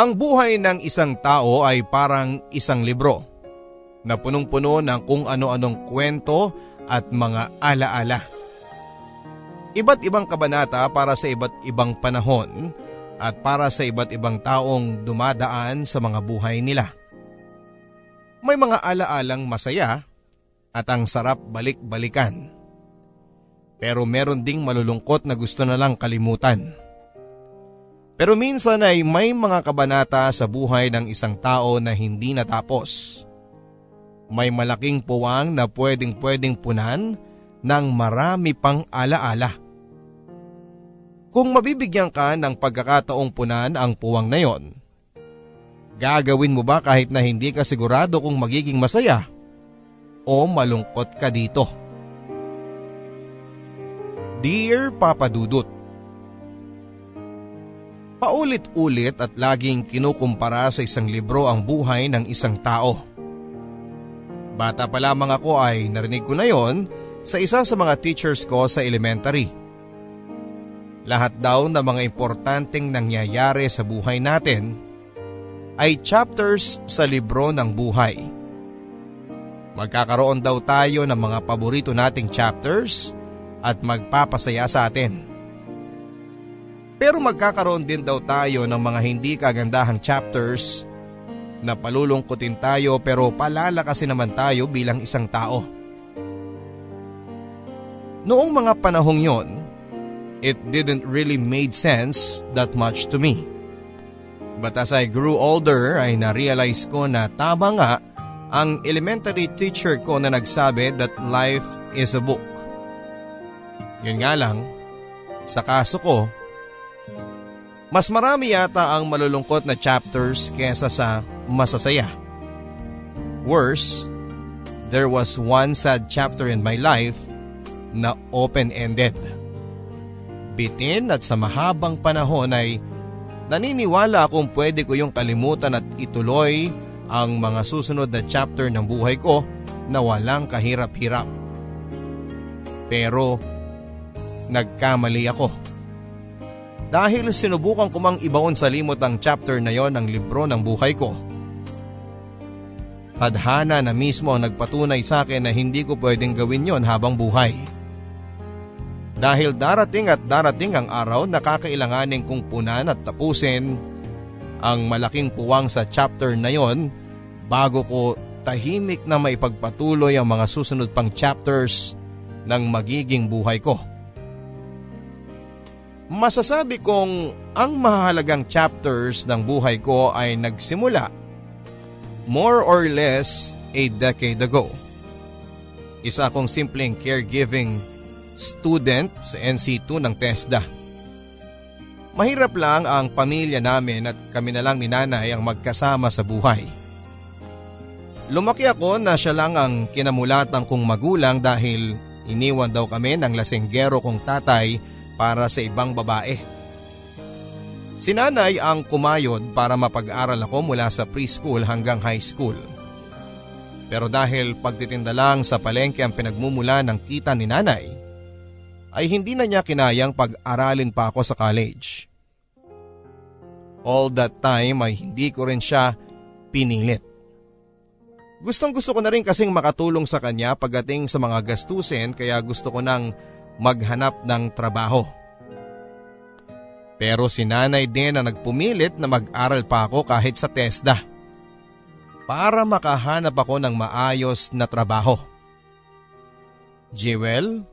Ang buhay ng isang tao ay parang isang libro na punong-puno ng kung ano-anong kwento at mga alaala. Iba't ibang kabanata para sa iba't ibang panahon at para sa iba't ibang taong dumadaan sa mga buhay nila. May mga alaalang masaya at ang sarap balik-balikan. Pero meron ding malulungkot na gusto na lang kalimutan. Pero minsan ay may mga kabanata sa buhay ng isang tao na hindi natapos. May malaking puwang na pwedeng pwedeng punan ng marami pang alaala. Kung mabibigyan ka ng pagkakataong punan ang puwang na yon, gagawin mo ba kahit na hindi ka sigurado kung magiging masaya o malungkot ka dito? Dear Papa Dudut, Paulit-ulit at laging kinukumpara sa isang libro ang buhay ng isang tao. Bata pa lamang ako ay narinig ko na yon sa isa sa mga teachers ko sa elementary. Lahat daw ng mga importanteng nangyayari sa buhay natin ay chapters sa libro ng buhay. Magkakaroon daw tayo ng mga paborito nating chapters at magpapasaya sa atin. Pero magkakaroon din daw tayo ng mga hindi kagandahang chapters na palulungkutin tayo pero palalakasin naman tayo bilang isang tao. Noong mga panahong yon, it didn't really made sense that much to me. But as I grew older ay na-realize ko na tama nga ang elementary teacher ko na nagsabi that life is a book. Yun nga lang, sa kaso ko, mas marami yata ang malulungkot na chapters kesa sa masasaya. Worse, there was one sad chapter in my life na open-ended. Bitin at sa mahabang panahon ay naniniwala akong pwede ko yung kalimutan at ituloy ang mga susunod na chapter ng buhay ko na walang kahirap-hirap. Pero nagkamali ako. Dahil sinubukan ko mang ibaon sa limot ang chapter na yon ng libro ng buhay ko. Tadhana na mismo ang nagpatunay sa akin na hindi ko pwedeng gawin yon habang buhay. Dahil darating at darating ang araw na kakailanganin kong punan at tapusin ang malaking puwang sa chapter na yon bago ko tahimik na maipagpatuloy ang mga susunod pang chapters ng magiging buhay ko. Masasabi kong ang mahalagang chapters ng buhay ko ay nagsimula more or less a decade ago. Isa akong simpleng caregiving student sa NC2 ng TESDA. Mahirap lang ang pamilya namin at kami na lang ni nanay ang magkasama sa buhay. Lumaki ako na siya lang ang kinamulatang kong magulang dahil iniwan daw kami ng lasenggero kong tatay para sa ibang babae. Sinanay ang kumayod para mapag-aral ako mula sa preschool hanggang high school. Pero dahil pagtitinda lang sa palengke ang pinagmumula ng kita ni nanay, ay hindi na niya kinayang pag-aralin pa ako sa college. All that time ay hindi ko rin siya pinilit. Gustong gusto ko na rin kasing makatulong sa kanya pagdating sa mga gastusin kaya gusto ko nang maghanap ng trabaho. Pero si nanay din na nagpumilit na mag-aral pa ako kahit sa TESDA para makahanap ako ng maayos na trabaho. Jewel,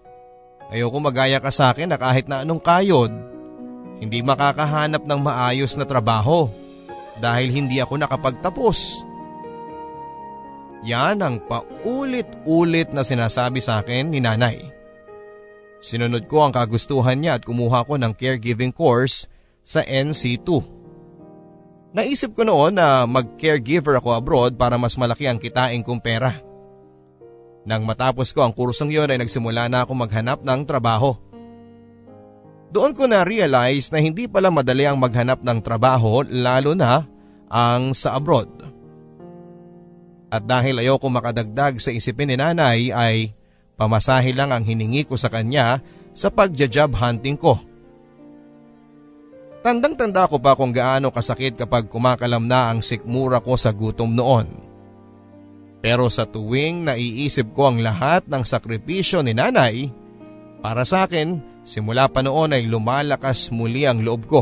ayoko magaya ka sa akin na kahit na anong kayod, hindi makakahanap ng maayos na trabaho dahil hindi ako nakapagtapos. Yan ang paulit-ulit na sinasabi sa akin ni nanay. Sinunod ko ang kagustuhan niya at kumuha ko ng caregiving course sa NC2. Naisip ko noon na mag-caregiver ako abroad para mas malaki ang kitain kong pera. Nang matapos ko ang kursong yon ay nagsimula na ako maghanap ng trabaho. Doon ko na realize na hindi pala madali ang maghanap ng trabaho lalo na ang sa abroad. At dahil ayoko makadagdag sa isipin ni nanay ay Pamasahe lang ang hiningi ko sa kanya sa pagja-job hunting ko. Tandang-tanda ko pa kung gaano kasakit kapag kumakalam na ang sikmura ko sa gutom noon. Pero sa tuwing naiisip ko ang lahat ng sakripisyo ni nanay, para sa akin, simula pa noon ay lumalakas muli ang loob ko.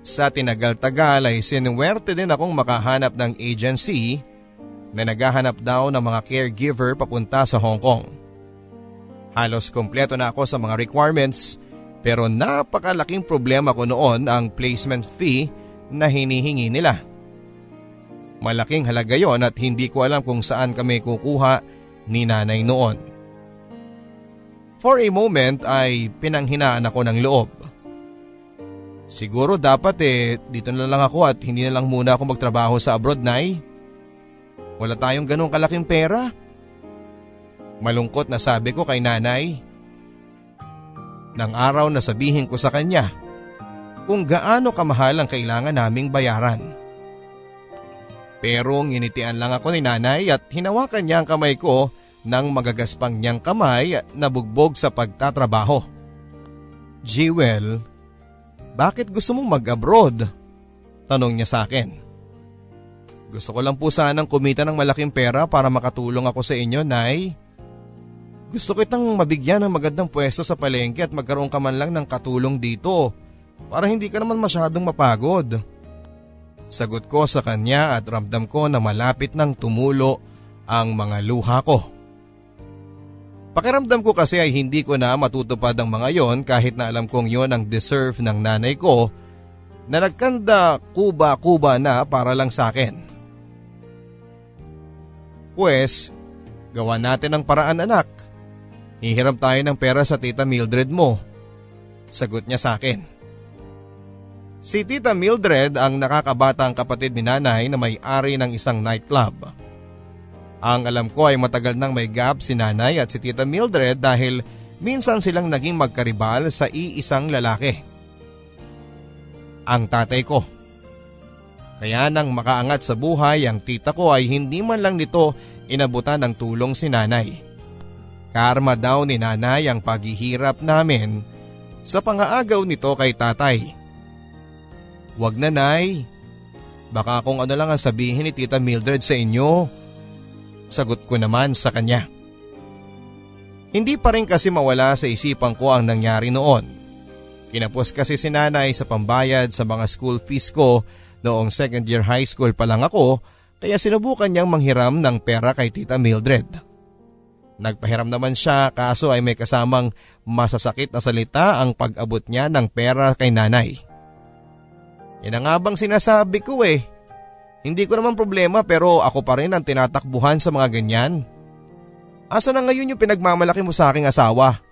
Sa tinagal-tagal ay sinuwerte din akong makahanap ng agency na naghahanap daw ng mga caregiver papunta sa Hong Kong. Halos kompleto na ako sa mga requirements pero napakalaking problema ko noon ang placement fee na hinihingi nila. Malaking halaga yon at hindi ko alam kung saan kami kukuha ni nanay noon. For a moment ay pinanghinaan ako ng loob. Siguro dapat eh dito na lang ako at hindi na lang muna ako magtrabaho sa abroad, Nay. Wala tayong ganong kalaking pera. Malungkot na sabi ko kay nanay. Nang araw na sabihin ko sa kanya kung gaano kamahal ang kailangan naming bayaran. Pero nginitian lang ako ni nanay at hinawakan niya ang kamay ko ng magagaspang niyang kamay na bugbog sa pagtatrabaho. Jewel, bakit gusto mong mag-abroad? Tanong niya sa akin. Gusto ko lang po sanang kumita ng malaking pera para makatulong ako sa inyo, Nay. Gusto kitang mabigyan ng magandang pwesto sa palengke at magkaroon ka man lang ng katulong dito para hindi ka naman masyadong mapagod. Sagot ko sa kanya at ramdam ko na malapit nang tumulo ang mga luha ko. Pakiramdam ko kasi ay hindi ko na matutupad ang mga yon kahit na alam kong yon ang deserve ng nanay ko na nagkanda kuba-kuba na para lang sa akin. Pwes, gawa natin ang paraan anak. Hihiram tayo ng pera sa tita Mildred mo. Sagot niya sa akin. Si tita Mildred ang nakakabatang kapatid ni nanay na may-ari ng isang nightclub. Ang alam ko ay matagal nang may gap si nanay at si tita Mildred dahil minsan silang naging magkaribal sa iisang lalaki. Ang tatay ko. Kaya nang makaangat sa buhay ang tita ko ay hindi man lang nito inabutan ng tulong si nanay. Karma daw ni nanay ang paghihirap namin sa pangaagaw nito kay tatay. Wag na nay, baka kung ano lang ang sabihin ni tita Mildred sa inyo Sagot ko naman sa kanya. Hindi pa rin kasi mawala sa isipan ko ang nangyari noon. Kinapos kasi si nanay sa pambayad sa mga school fees ko noong second year high school pa lang ako kaya sinubukan niyang manghiram ng pera kay tita Mildred. Nagpahiram naman siya kaso ay may kasamang masasakit na salita ang pag-abot niya ng pera kay nanay. Yan ang nga bang sinasabi ko eh. Hindi ko naman problema pero ako pa rin ang tinatakbuhan sa mga ganyan. Asa na ngayon yung pinagmamalaki mo sa aking asawa?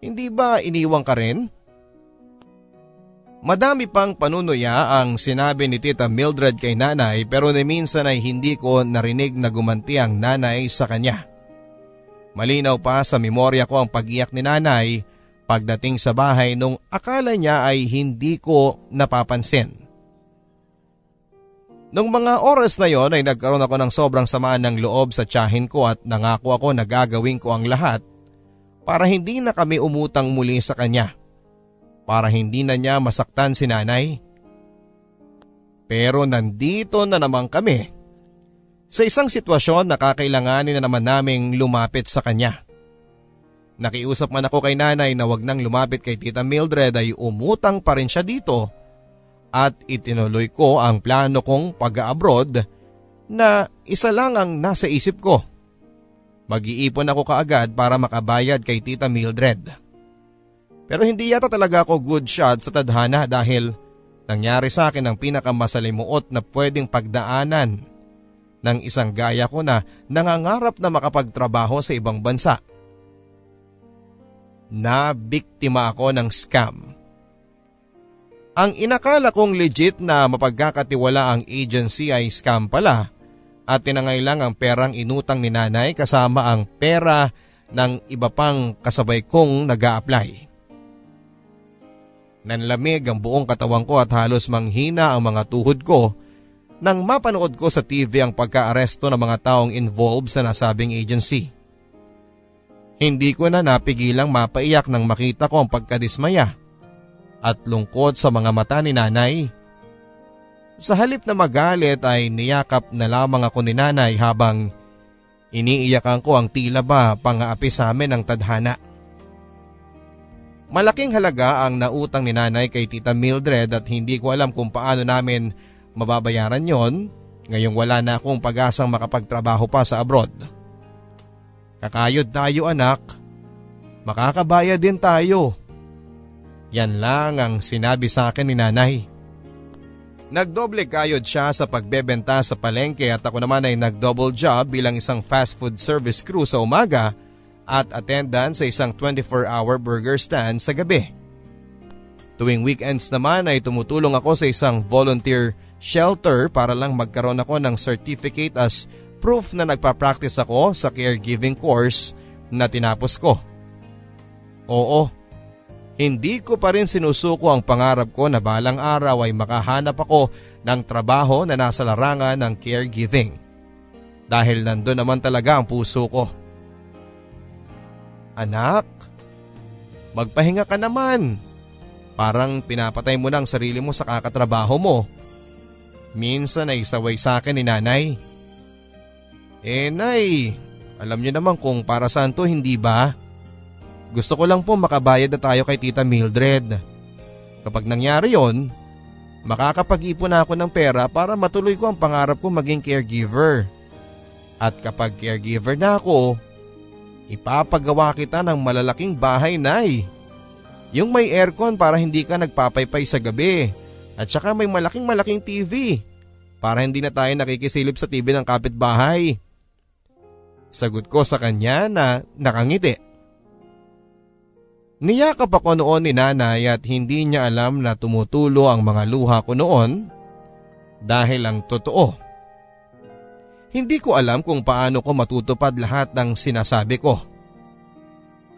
Hindi ba iniwang ka rin? Madami pang panunuya ang sinabi ni Tita Mildred kay nanay pero ni minsan ay hindi ko narinig na gumanti ang nanay sa kanya. Malinaw pa sa memorya ko ang pagiyak ni nanay pagdating sa bahay nung akala niya ay hindi ko napapansin. Nung mga oras na yon ay nagkaroon ako ng sobrang samaan ng loob sa tiyahin ko at nangako ako na gagawin ko ang lahat para hindi na kami umutang muli sa kanya. Para hindi na niya masaktan si nanay. Pero nandito na naman kami. Sa isang sitwasyon na kakailanganin na naman naming lumapit sa kanya. Nakiusap man ako kay nanay na wag nang lumapit kay tita Mildred ay umutang pa rin siya dito at itinuloy ko ang plano kong pag-abroad na isa lang ang nasa isip ko. Mag-iipon ako kaagad para makabayad kay Tita Mildred. Pero hindi yata talaga ako good shot sa tadhana dahil nangyari sa akin ang pinakamasalimuot na pwedeng pagdaanan ng isang gaya ko na nangangarap na makapagtrabaho sa ibang bansa. Na biktima ako ng scam ang inakala kong legit na mapagkakatiwala ang agency ay scam pala at tinangailang ang perang inutang ni nanay kasama ang pera ng iba pang kasabay kong nag apply Nanlamig ang buong katawan ko at halos manghina ang mga tuhod ko nang mapanood ko sa TV ang pagkaaresto ng mga taong involved sa nasabing agency. Hindi ko na napigilang mapaiyak nang makita ko ang pagkadismaya at lungkot sa mga mata ni nanay. Sa halip na magalit ay niyakap na lamang ako ni nanay habang iniiyakan ko ang tila ba pangaapi sa amin ng tadhana. Malaking halaga ang nautang ni nanay kay tita Mildred at hindi ko alam kung paano namin mababayaran yon ngayong wala na akong pag-asang makapagtrabaho pa sa abroad. Kakayod tayo anak, makakabayad din tayo. Yan lang ang sinabi sa akin ni nanay. Nagdoble kayod siya sa pagbebenta sa palengke at ako naman ay nagdouble job bilang isang fast food service crew sa umaga at attendant sa isang 24-hour burger stand sa gabi. Tuwing weekends naman ay tumutulong ako sa isang volunteer shelter para lang magkaroon ako ng certificate as proof na nagpa-practice ako sa caregiving course na tinapos ko. Oo, hindi ko pa rin sinusuko ang pangarap ko na balang araw ay makahanap ako ng trabaho na nasa larangan ng caregiving. Dahil nandun naman talaga ang puso ko. Anak, magpahinga ka naman. Parang pinapatay mo na ang sarili mo sa kakatrabaho mo. Minsan ay saway sa akin ni nanay. Eh nay, alam niyo naman kung para saan to hindi ba? Gusto ko lang po makabayad na tayo kay Tita Mildred. Kapag nangyari yon, makakapag-ipon na ako ng pera para matuloy ko ang pangarap ko maging caregiver. At kapag caregiver na ako, ipapagawa kita ng malalaking bahay nay. Yung may aircon para hindi ka nagpapaypay sa gabi. At saka may malaking malaking TV para hindi na tayo nakikisilip sa TV ng kapitbahay. Sagot ko sa kanya na nakangiti. Niyakap ako noon ni nanay at hindi niya alam na tumutulo ang mga luha ko noon dahil ang totoo. Hindi ko alam kung paano ko matutupad lahat ng sinasabi ko.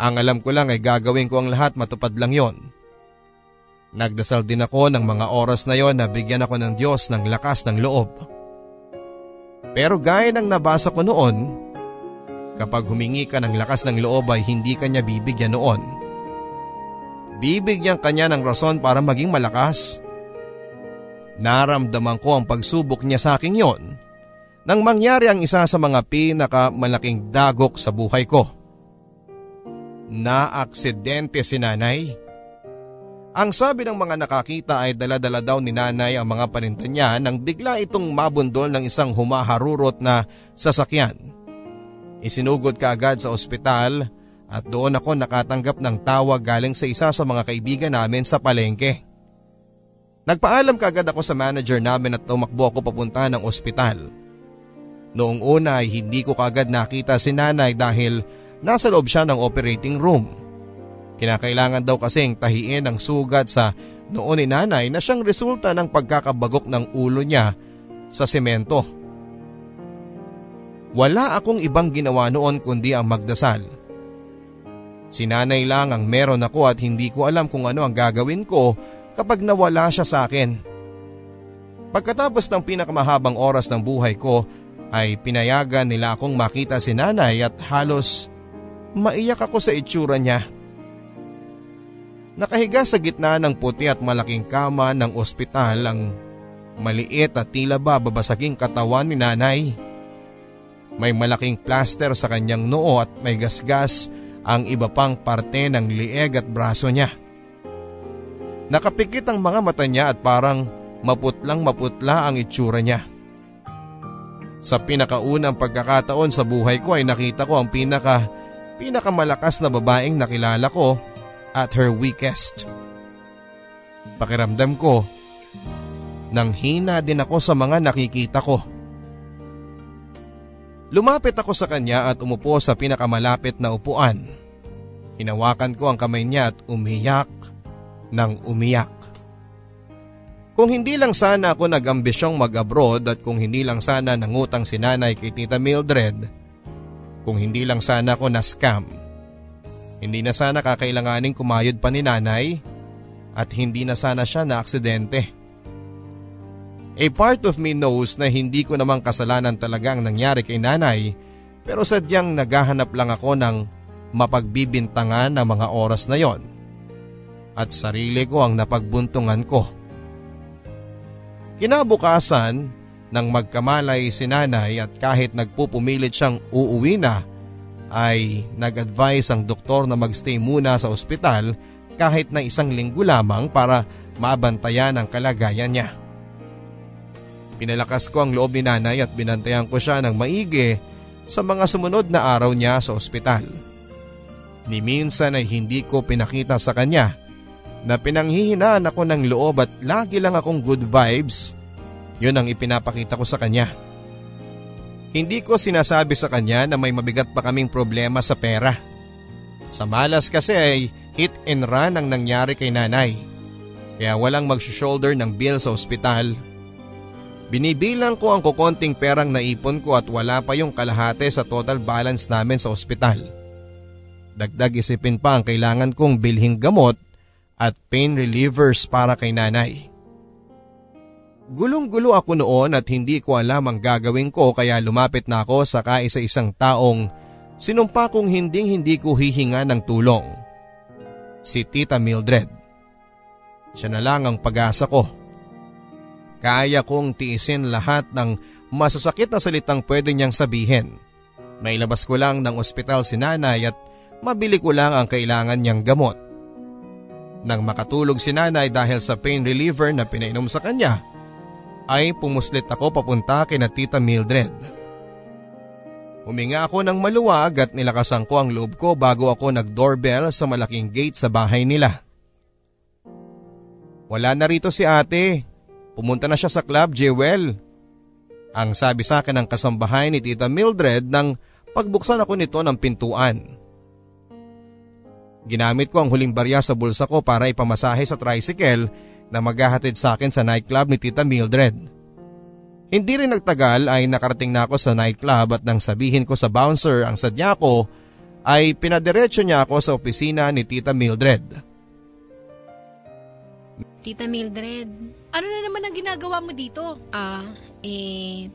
Ang alam ko lang ay gagawin ko ang lahat matupad lang yon. Nagdasal din ako ng mga oras na yon na bigyan ako ng Diyos ng lakas ng loob. Pero gaya ng nabasa ko noon, kapag humingi ka ng lakas ng loob ay hindi kanya bibigyan noon bibigyan kanya ng rason para maging malakas. Naramdaman ko ang pagsubok niya sa akin yon nang mangyari ang isa sa mga pinakamalaking dagok sa buhay ko. Naaksidente si nanay. Ang sabi ng mga nakakita ay daladala daw ni nanay ang mga paninda niya nang bigla itong mabundol ng isang humaharurot na sasakyan. Isinugod ka agad sa ospital at doon ako nakatanggap ng tawag galing sa isa sa mga kaibigan namin sa palengke. Nagpaalam kagad ako sa manager namin at tumakbo ako papunta ng ospital. Noong una ay hindi ko kagad nakita si nanay dahil nasa loob siya ng operating room. Kinakailangan daw kasing tahiin ang sugat sa noon ni nanay na siyang resulta ng pagkakabagok ng ulo niya sa semento. Wala akong ibang ginawa noon kundi ang magdasal Sinanay lang ang meron ako at hindi ko alam kung ano ang gagawin ko kapag nawala siya sa akin. Pagkatapos ng pinakamahabang oras ng buhay ko ay pinayagan nila akong makita si nanay at halos maiyak ako sa itsura niya. Nakahiga sa gitna ng puti at malaking kama ng ospital ang maliit at tila ba babasaging katawan ni nanay. May malaking plaster sa kanyang noo at may gasgas ang iba pang parte ng lieg at braso niya. Nakapikit ang mga mata niya at parang maputlang maputla ang itsura niya. Sa pinakaunang pagkakataon sa buhay ko ay nakita ko ang pinaka pinakamalakas na babaeng nakilala ko at her weakest. Pakiramdam ko, nang hina din ako sa mga nakikita ko. Lumapit ako sa kanya at umupo sa pinakamalapit na upuan. Hinawakan ko ang kamay niya at umiyak ng umiyak. Kung hindi lang sana ako nag-ambisyong mag-abroad at kung hindi lang sana nangutang si nanay kay tita Mildred, kung hindi lang sana ako na-scam, hindi na sana kakailanganing kumayod pa ni nanay at hindi na sana siya na aksidente. A part of me knows na hindi ko namang kasalanan talaga ang nangyari kay nanay pero sadyang naghahanap lang ako ng mapagbibintangan ng mga oras na yon. at sarili ko ang napagbuntungan ko. Kinabukasan, nang magkamalay si nanay at kahit nagpupumilit siyang uuwi na, ay nag-advise ang doktor na magstay muna sa ospital kahit na isang linggo lamang para mabantayan ang kalagayan niya. Pinalakas ko ang loob ni nanay at binantayan ko siya ng maigi sa mga sumunod na araw niya sa ospital. Ni minsan ay hindi ko pinakita sa kanya na pinanghihinaan ako ng loob at lagi lang akong good vibes yun ang ipinapakita ko sa kanya. Hindi ko sinasabi sa kanya na may mabigat pa kaming problema sa pera. Sa malas kasi ay hit and run ang nangyari kay nanay. Kaya walang mag-shoulder ng bill sa ospital. Binibilang ko ang kukonting perang naipon ko at wala pa yung kalahati sa total balance namin sa ospital. Dagdag isipin pa ang kailangan kong bilhing gamot at pain relievers para kay nanay. Gulong-gulo ako noon at hindi ko alam ang gagawin ko kaya lumapit na ako sa kaisa-isang taong sinumpa kong hinding hindi ko hihinga ng tulong. Si Tita Mildred. Siya na lang ang pag-asa ko. Kaya kong tiisin lahat ng masasakit na salitang pwede niyang sabihin. May labas ko lang ng ospital si nanay at mabili ko lang ang kailangan niyang gamot. Nang makatulog si nanay dahil sa pain reliever na pinainom sa kanya, ay pumuslit ako papunta kina Tita Mildred. Huminga ako ng maluwag at nilakasan ko ang loob ko bago ako nag-doorbell sa malaking gate sa bahay nila. Wala na rito si ate. Pumunta na siya sa club, Jewel. Ang sabi sa akin ng kasambahay ni Tita Mildred nang pagbuksan ako nito ng pintuan. Ginamit ko ang huling barya sa bulsa ko para ipamasahe sa tricycle na maghahatid sa akin sa nightclub ni Tita Mildred. Hindi rin nagtagal ay nakarating na ako sa nightclub at nang sabihin ko sa bouncer ang sadya ko ay pinadiretso niya ako sa opisina ni Tita Mildred. Tita Mildred. Ano na naman ang ginagawa mo dito? Ah, uh, eh,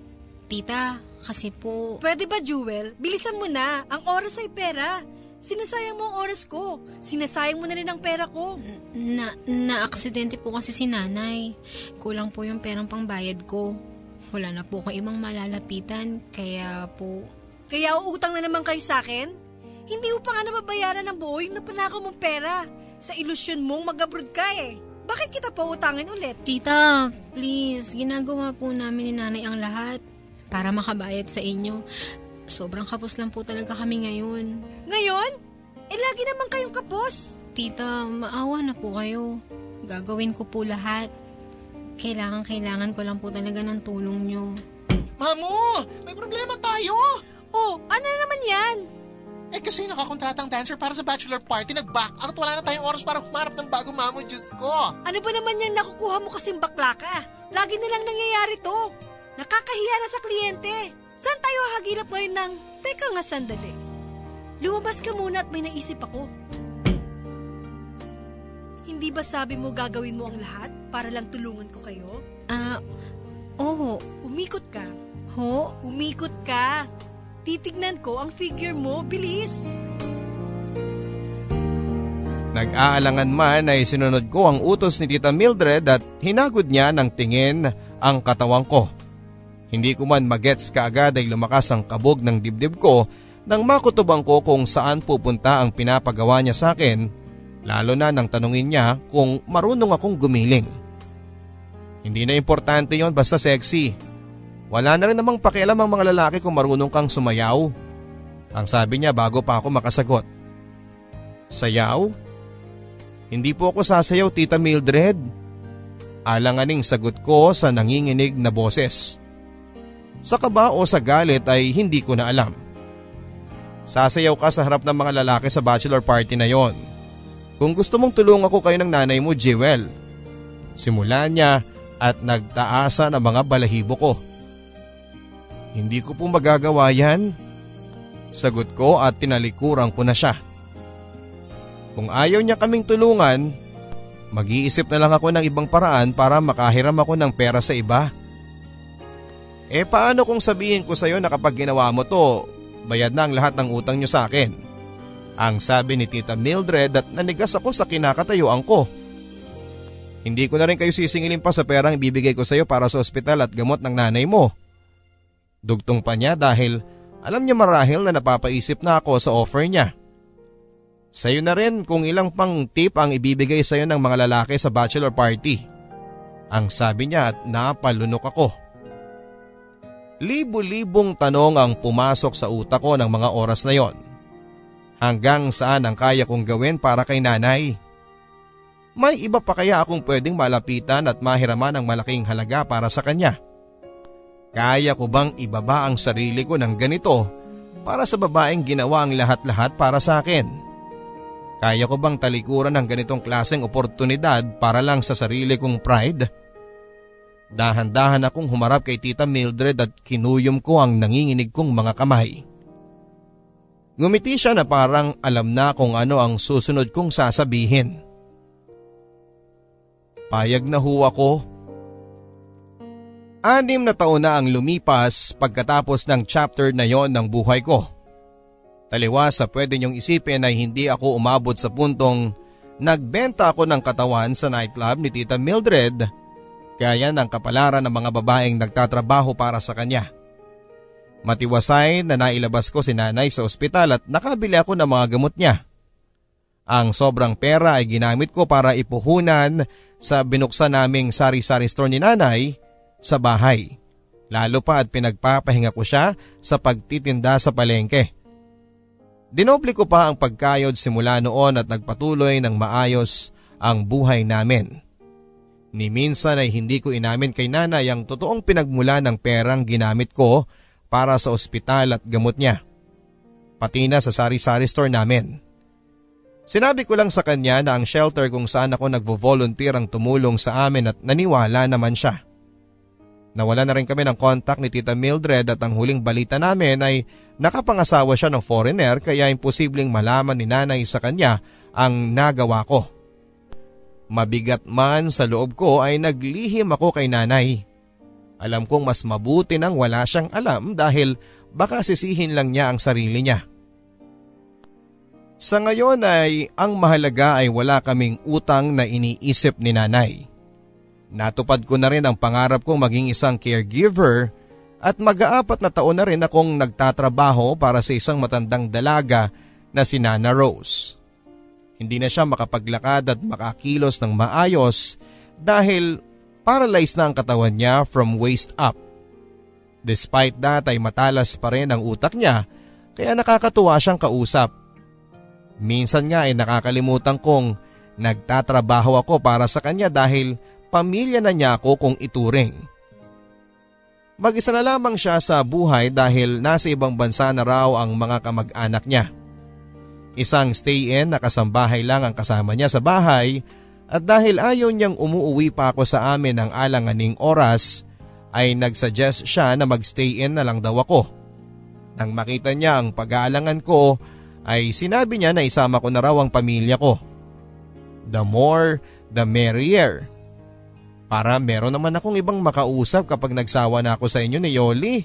tita, kasi po... Pwede ba, Jewel? Bilisan mo na. Ang oras ay pera. Sinasayang mo ang oras ko. Sinasayang mo na rin ang pera ko. Na, na-aksidente po kasi si nanay. Kulang po yung perang pangbayad ko. Wala na po akong ibang malalapitan, kaya po... Kaya uutang na naman kayo sa akin? Hindi mo pa nga nababayaran ng buo yung napanakaw mong pera. Sa ilusyon mong mag-abroad ka eh. Bakit kita pa utangin ulit? Tita, please, ginagawa po namin ni nanay ang lahat para makabayad sa inyo. Sobrang kapos lang po talaga kami ngayon. Ngayon? Eh lagi naman kayong kapos. Tita, maawa na po kayo. Gagawin ko po lahat. Kailangan, kailangan ko lang po talaga ng tulong nyo. Mamu! May problema tayo! Oh, ano na naman yan? Eh kasi nakakontratang dancer para sa bachelor party, nag-back out, wala na tayong oras para humarap ng bago mamo, Diyos ko. Ano ba naman yan nakukuha mo kasing bakla ka? Lagi na lang nangyayari to. Nakakahiya na sa kliyente. Saan tayo hagilap ngayon ng, teka nga sandali. Lumabas ka muna at may naisip ako. Hindi ba sabi mo gagawin mo ang lahat para lang tulungan ko kayo? Ah, uh, oo. Umikot ka. Ho? Umikot ka. Titignan ko ang figure mo, bilis. Nag-aalangan man ay sinunod ko ang utos ni Tita Mildred at hinagod niya ng tingin ang katawang ko. Hindi ko man magets kaagad ay lumakas ang kabog ng dibdib ko nang makutubang ko kung saan pupunta ang pinapagawa niya sa akin lalo na nang tanungin niya kung marunong akong gumiling. Hindi na importante yon basta sexy. Wala na rin namang pakialam ang mga lalaki kung marunong kang sumayaw. Ang sabi niya bago pa ako makasagot. Sayaw? Hindi po ako sasayaw tita Mildred. Alanganing sagot ko sa nanginginig na boses. Sa kaba o sa galit ay hindi ko na alam. Sasayaw ka sa harap ng mga lalaki sa bachelor party na yon. Kung gusto mong tulungan ko kayo ng nanay mo, Jewel. Simula niya at nagtaasa ng mga balahibo ko. Hindi ko po magagawa yan. Sagot ko at tinalikuran ko na siya. Kung ayaw niya kaming tulungan, mag-iisip na lang ako ng ibang paraan para makahiram ako ng pera sa iba. Eh paano kung sabihin ko sa iyo na kapag ginawa mo to, bayad na ang lahat ng utang nyo sa akin? Ang sabi ni Tita Mildred at nanigas ako sa kinakatayuan ko. Hindi ko na rin kayo sisingilin pa sa perang ibibigay ko sa iyo para sa ospital at gamot ng nanay mo. Dugtong pa niya dahil alam niya marahil na napapaisip na ako sa offer niya. Sa'yo na rin kung ilang pang tip ang ibibigay sa iyo ng mga lalaki sa bachelor party. Ang sabi niya at napalunok ako. Libo-libong tanong ang pumasok sa utak ko ng mga oras na yon. Hanggang saan ang kaya kong gawin para kay nanay? May iba pa kaya akong pwedeng malapitan at mahiraman ng malaking halaga para sa kanya? Kaya ko bang ibaba ang sarili ko ng ganito para sa babaeng ginawa ang lahat-lahat para sa akin? Kaya ko bang talikuran ng ganitong klaseng oportunidad para lang sa sarili kong pride? Dahan-dahan akong humarap kay Tita Mildred at kinuyom ko ang nanginginig kong mga kamay. Ngumiti siya na parang alam na kung ano ang susunod kong sasabihin. Payag na ho ako. Anim na taon na ang lumipas pagkatapos ng chapter na yon ng buhay ko. Taliwas sa pwede niyong isipin ay hindi ako umabot sa puntong nagbenta ako ng katawan sa nightclub ni Tita Mildred kaya ng kapalaran ng mga babaeng nagtatrabaho para sa kanya. Matiwasay na nailabas ko si nanay sa ospital at nakabili ako ng mga gamot niya. Ang sobrang pera ay ginamit ko para ipuhunan sa binuksan naming sari-sari store ni nanay sa bahay. Lalo pa at pinagpapahinga ko siya sa pagtitinda sa palengke. Dinoble ko pa ang pagkayod simula noon at nagpatuloy ng maayos ang buhay namin. Ni minsan ay hindi ko inamin kay nanay ang totoong pinagmula ng perang ginamit ko para sa ospital at gamot niya. Pati na sa sari-sari store namin. Sinabi ko lang sa kanya na ang shelter kung saan ako nagvo-volunteer ang tumulong sa amin at naniwala naman siya. Nawala na rin kami ng contact ni Tita Mildred at ang huling balita namin ay nakapangasawa siya ng foreigner kaya imposibleng malaman ni nanay sa kanya ang nagawa ko. Mabigat man sa loob ko ay naglihim ako kay nanay. Alam kong mas mabuti nang wala siyang alam dahil baka sisihin lang niya ang sarili niya. Sa ngayon ay ang mahalaga ay wala kaming utang na iniisip ni nanay. Natupad ko na rin ang pangarap kong maging isang caregiver at mag-aapat na taon na rin akong nagtatrabaho para sa isang matandang dalaga na si Nana Rose. Hindi na siya makapaglakad at makakilos ng maayos dahil Paralyzed na ang katawan niya from waist up. Despite that ay matalas pa rin ang utak niya kaya nakakatuwa siyang kausap. Minsan nga ay nakakalimutan kong nagtatrabaho ako para sa kanya dahil pamilya na niya ako kung ituring. Mag-isa na lamang siya sa buhay dahil nasa ibang bansa na raw ang mga kamag-anak niya. Isang stay-in na kasambahay lang ang kasama niya sa bahay at dahil ayaw niyang umuuwi pa ako sa amin ng alanganing oras, ay nagsuggest siya na magstay in na lang daw ako. Nang makita niya ang pag-aalangan ko, ay sinabi niya na isama ko na raw ang pamilya ko. The more, the merrier. Para meron naman akong ibang makausap kapag nagsawa na ako sa inyo ni Yoli.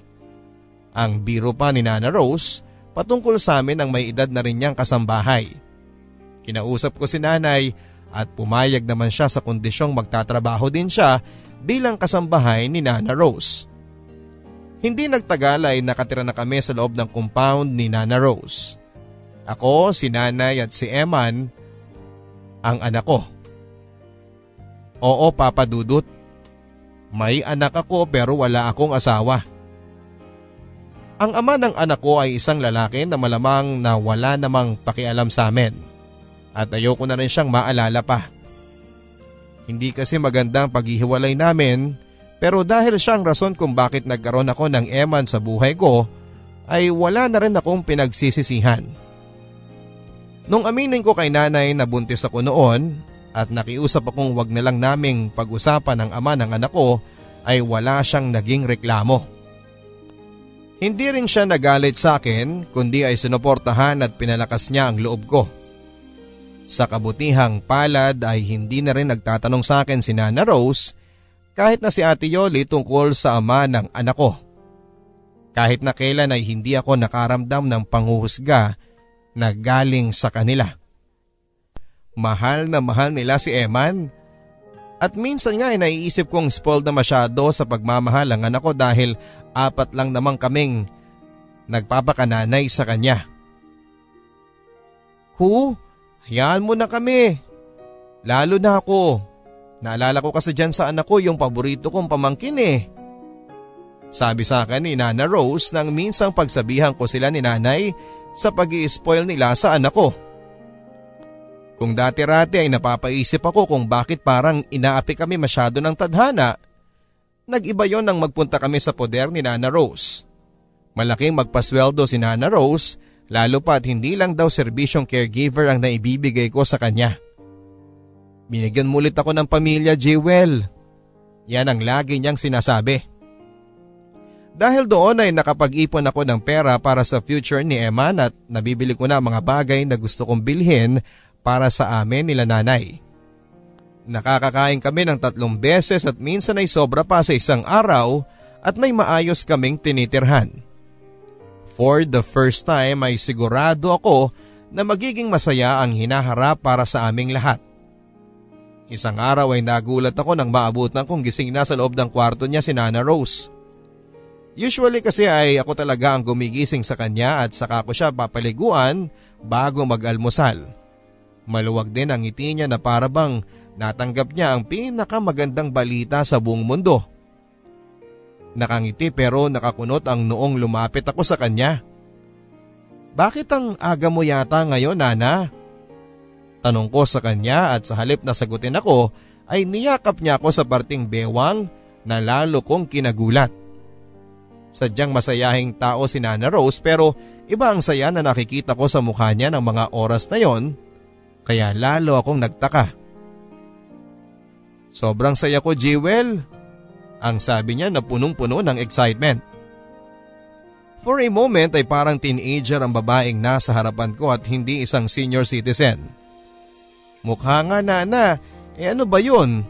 Ang biro pa ni Nana Rose patungkol sa amin ang may edad na rin niyang kasambahay. Kinausap ko si nanay at pumayag naman siya sa kondisyong magtatrabaho din siya bilang kasambahay ni Nana Rose. Hindi nagtagal ay nakatira na kami sa loob ng compound ni Nana Rose. Ako, si Nanay at si Eman, ang anak ko. Oo, Papa Dudut. May anak ako pero wala akong asawa. Ang ama ng anak ko ay isang lalaki na malamang na wala namang pakialam sa amin at ayoko na rin siyang maalala pa. Hindi kasi magandang paghihiwalay namin pero dahil siyang rason kung bakit nagkaroon ako ng eman sa buhay ko ay wala na rin akong pinagsisisihan. Nung aminin ko kay nanay na buntis ako noon at nakiusap akong wag na lang naming pag-usapan ng ama ng anak ko ay wala siyang naging reklamo. Hindi rin siya nagalit sa akin kundi ay sinuportahan at pinalakas niya ang loob ko. Sa kabutihang palad ay hindi na rin nagtatanong sa akin si Nana Rose kahit na si Ate Yoli tungkol sa ama ng anak ko. Kahit na kailan ay hindi ako nakaramdam ng panghuhusga na galing sa kanila. Mahal na mahal nila si Eman at minsan nga ay naiisip kong spoiled na masyado sa pagmamahal ang anak ko dahil apat lang namang kaming nagpapakananay sa kanya. Hu, hayaan mo na kami. Lalo na ako. Naalala ko kasi dyan sa anak ko yung paborito kong pamangkin eh. Sabi sa akin ni Nana Rose nang minsang pagsabihan ko sila ni nanay sa pag spoil nila sa anak ko. Kung dati-rati ay napapaisip ako kung bakit parang inaapi kami masyado ng tadhana, nag-iba yon nang magpunta kami sa poder ni Nana Rose. Malaking magpasweldo si Nana Rose lalo pa at hindi lang daw serbisyong caregiver ang naibibigay ko sa kanya. Binigyan mulit ako ng pamilya Jewel. Yan ang lagi niyang sinasabi. Dahil doon ay nakapag-ipon ako ng pera para sa future ni Eman at nabibili ko na mga bagay na gusto kong bilhin para sa amin nila nanay. Nakakakain kami ng tatlong beses at minsan ay sobra pa sa isang araw at may maayos kaming tinitirhan. For the first time ay sigurado ako na magiging masaya ang hinaharap para sa aming lahat. Isang araw ay nagulat ako nang maabutan kong gising na sa loob ng kwarto niya si Nana Rose. Usually kasi ay ako talaga ang gumigising sa kanya at saka ko siya papaliguan bago mag-almusal. Maluwag din ang ngiti niya na parabang natanggap niya ang pinakamagandang balita sa buong mundo. Nakangiti pero nakakunot ang noong lumapit ako sa kanya. Bakit ang aga mo yata ngayon, Nana? Tanong ko sa kanya at sa halip na sagutin ako ay niyakap niya ako sa parting bewang na lalo kong kinagulat. Sadyang masayahing tao si Nana Rose pero iba ang saya na nakikita ko sa mukha niya ng mga oras na yon kaya lalo akong nagtaka. Sobrang saya ko Jewel, ang sabi niya na punong-puno ng excitement. For a moment ay parang teenager ang babaeng nasa harapan ko at hindi isang senior citizen. Mukha nga nana, eh ano ba yun?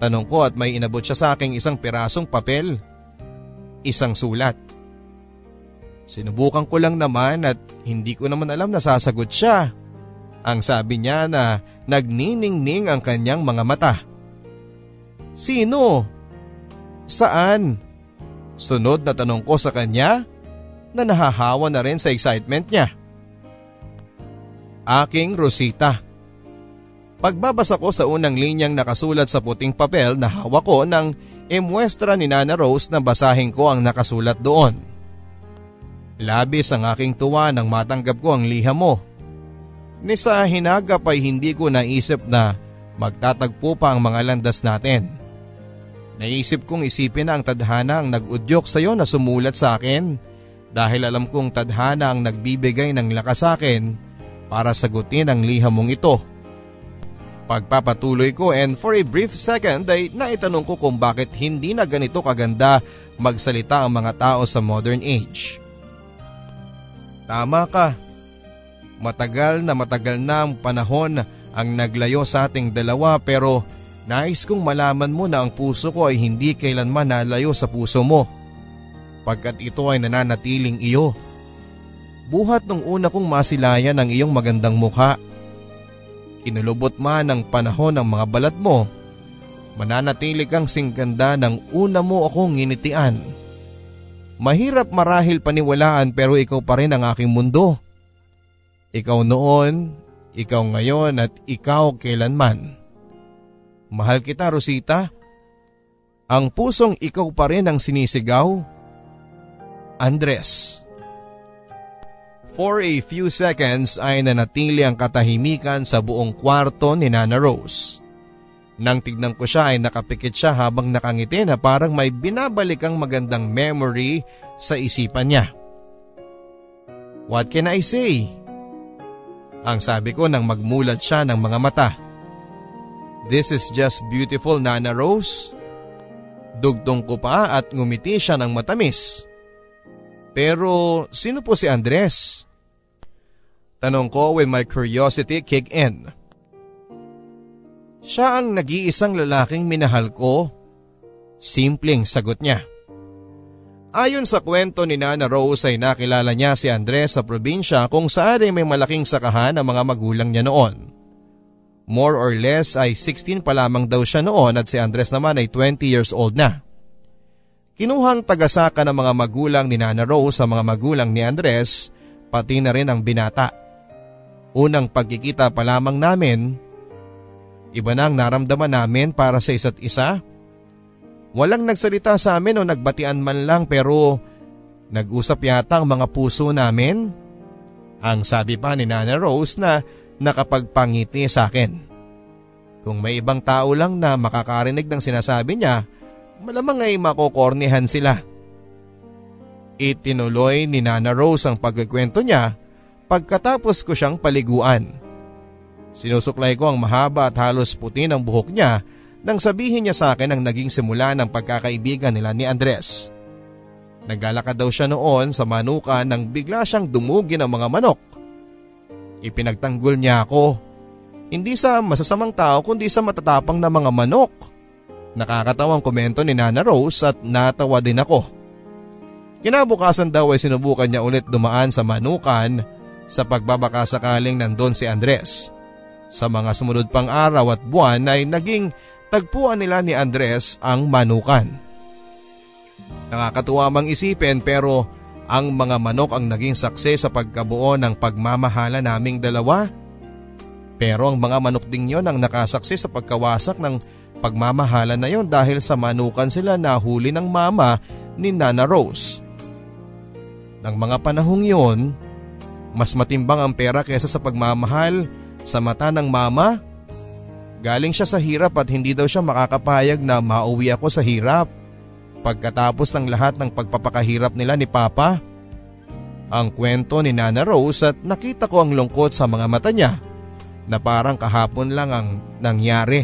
Tanong ko at may inabot siya sa aking isang pirasong papel. Isang sulat. Sinubukan ko lang naman at hindi ko naman alam na sasagot siya. Ang sabi niya na nagniningning ang kanyang mga mata. Sino? Saan? Sunod na tanong ko sa kanya na nahahawa na rin sa excitement niya. Aking Rosita. Pagbabasa ko sa unang linyang nakasulat sa puting papel na hawak ko nang imuestra ni Nana Rose na basahin ko ang nakasulat doon. Labis ang aking tuwa nang matanggap ko ang liham mo. Ni sa hinagap ay hindi ko naisip na magtatagpo pa ang mga landas natin. Naisip kong isipin na ang tadhana ang nag-udyok sa iyo na sumulat sa akin dahil alam kong tadhana ang nagbibigay ng lakas sa akin para sagutin ang liham mong ito. Pagpapatuloy ko and for a brief second ay naitanong ko kung bakit hindi na ganito kaganda magsalita ang mga tao sa modern age. Tama ka, Matagal na matagal na ang panahon ang naglayo sa ating dalawa pero nais kong malaman mo na ang puso ko ay hindi kailanman nalayo sa puso mo. Pagkat ito ay nananatiling iyo. Buhat nung una kong masilayan ang iyong magandang mukha. Kinulubot man ang panahon ng mga balat mo, mananatili kang singganda ng una mo akong nginitian. Mahirap marahil paniwalaan pero ikaw pa rin ang aking mundo. Ikaw noon, ikaw ngayon at ikaw kailanman. Mahal kita Rosita. Ang pusong ikaw pa rin ang sinisigaw. Andres. For a few seconds ay nanatili ang katahimikan sa buong kwarto ni Nana Rose. Nang tignan ko siya ay nakapikit siya habang nakangiti na parang may binabalik ang magandang memory sa isipan niya. What can I say? Ang sabi ko nang magmulat siya ng mga mata. This is just beautiful Nana Rose. Dugtong ko pa at ngumiti siya ng matamis. Pero sino po si Andres? Tanong ko when my curiosity kick in. Siya ang nag-iisang lalaking minahal ko. Simpleng sagot niya. Ayon sa kwento ni Nana Rose ay nakilala niya si Andres sa probinsya kung saan ay may malaking sakahan ang mga magulang niya noon. More or less ay 16 pa lamang daw siya noon at si Andres naman ay 20 years old na. Kinuhang tagasaka ng mga magulang ni Nana Rose sa mga magulang ni Andres pati na rin ang binata. Unang pagkikita pa lamang namin, iba na ang naramdaman namin para sa isa't isa Walang nagsalita sa amin o nagbatian man lang pero nag-usap yata ang mga puso namin. Ang sabi pa ni Nana Rose na nakapagpangiti sa akin. Kung may ibang tao lang na makakarinig ng sinasabi niya, malamang ay makokornihan sila. Itinuloy ni Nana Rose ang pagkikwento niya pagkatapos ko siyang paliguan. Sinusuklay ko ang mahaba at halos puti ng buhok niya nang sabihin niya sa akin ang naging simula ng pagkakaibigan nila ni Andres. Naglalakad daw siya noon sa manukan nang bigla siyang dumugi ng mga manok. Ipinagtanggol niya ako. Hindi sa masasamang tao kundi sa matatapang na mga manok. Nakakatawang komento ni Nana Rose at natawa din ako. Kinabukasan daw ay sinubukan niya ulit dumaan sa manukan sa pagbabaka sakaling nandun si Andres. Sa mga sumunod pang araw at buwan ay naging tagpuan nila ni Andres ang manukan. Nakakatuwa mang isipin pero ang mga manok ang naging sakse sa pagkabuo ng pagmamahala naming dalawa. Pero ang mga manok ding yon ang nakasaksi sa pagkawasak ng pagmamahala na yon dahil sa manukan sila nahuli ng mama ni Nana Rose. Nang mga panahong yon, mas matimbang ang pera kaysa sa pagmamahal sa mata ng mama Galing siya sa hirap at hindi daw siya makakapayag na mauwi ako sa hirap. Pagkatapos ng lahat ng pagpapakahirap nila ni Papa. Ang kwento ni Nana Rose at nakita ko ang lungkot sa mga mata niya na parang kahapon lang ang nangyari.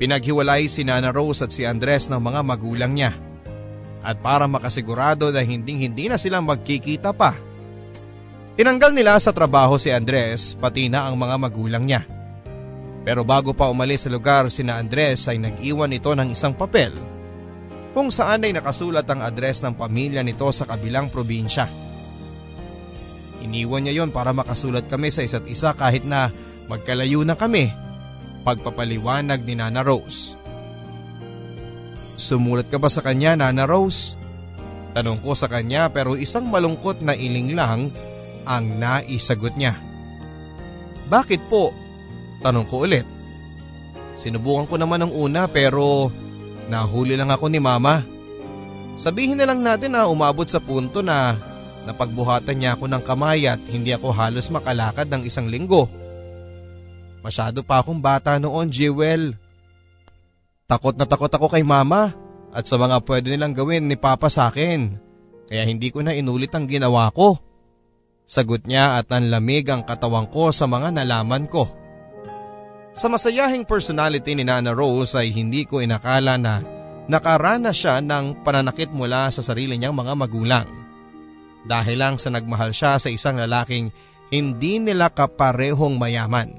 Pinaghiwalay si Nana Rose at si Andres ng mga magulang niya. At para makasigurado na hinding hindi na silang magkikita pa. Tinanggal nila sa trabaho si Andres pati na ang mga magulang niya. Pero bago pa umalis sa lugar sina Andres ay nag-iwan ito ng isang papel kung saan ay nakasulat ang address ng pamilya nito sa kabilang probinsya. Iniwan niya yon para makasulat kami sa isa't isa kahit na magkalayo na kami, pagpapaliwanag ni Nana Rose. Sumulat ka ba sa kanya Nana Rose? Tanong ko sa kanya pero isang malungkot na iling lang ang naisagot niya. Bakit po? Tanong ko ulit. Sinubukan ko naman ng una pero nahuli lang ako ni mama. Sabihin na lang natin na umabot sa punto na napagbuhatan niya ako ng kamay at hindi ako halos makalakad ng isang linggo. Masyado pa akong bata noon, Jewel. Takot na takot ako kay mama at sa mga pwede nilang gawin ni papa sa akin. Kaya hindi ko na inulit ang ginawa ko. Sagot niya at nanlamig ang katawang ko sa mga nalaman ko. Sa masayahing personality ni Nana Rose ay hindi ko inakala na nakarana siya ng pananakit mula sa sarili niyang mga magulang. Dahil lang sa nagmahal siya sa isang lalaking hindi nila kaparehong mayaman.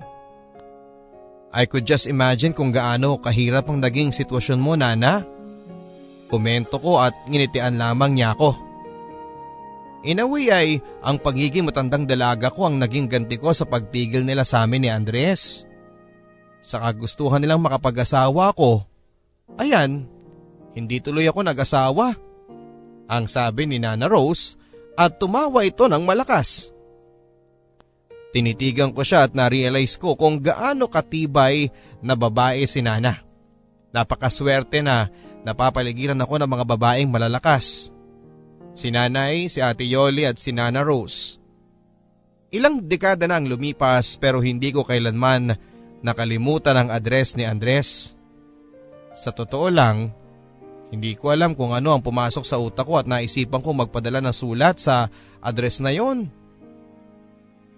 I could just imagine kung gaano kahirap ang naging sitwasyon mo, Nana. Komento ko at nginitian lamang niya ako. In a way ay ang pagiging matandang dalaga ko ang naging ganti ko sa pagpigil nila sa amin ni Andres sa kagustuhan nilang makapag-asawa ko. Ayan, hindi tuloy ako nag-asawa. Ang sabi ni Nana Rose at tumawa ito ng malakas. Tinitigan ko siya at na-realize ko kung gaano katibay na babae si Nana. Napakaswerte na napapaligiran ako ng mga babaeng malalakas. Si Nanay, si Ate Yoli at si Nana Rose. Ilang dekada na ang lumipas pero hindi ko kailanman nakalimutan ang address ni Andres. Sa totoo lang, hindi ko alam kung ano ang pumasok sa utak ko at naisipan ko magpadala ng sulat sa address na yon.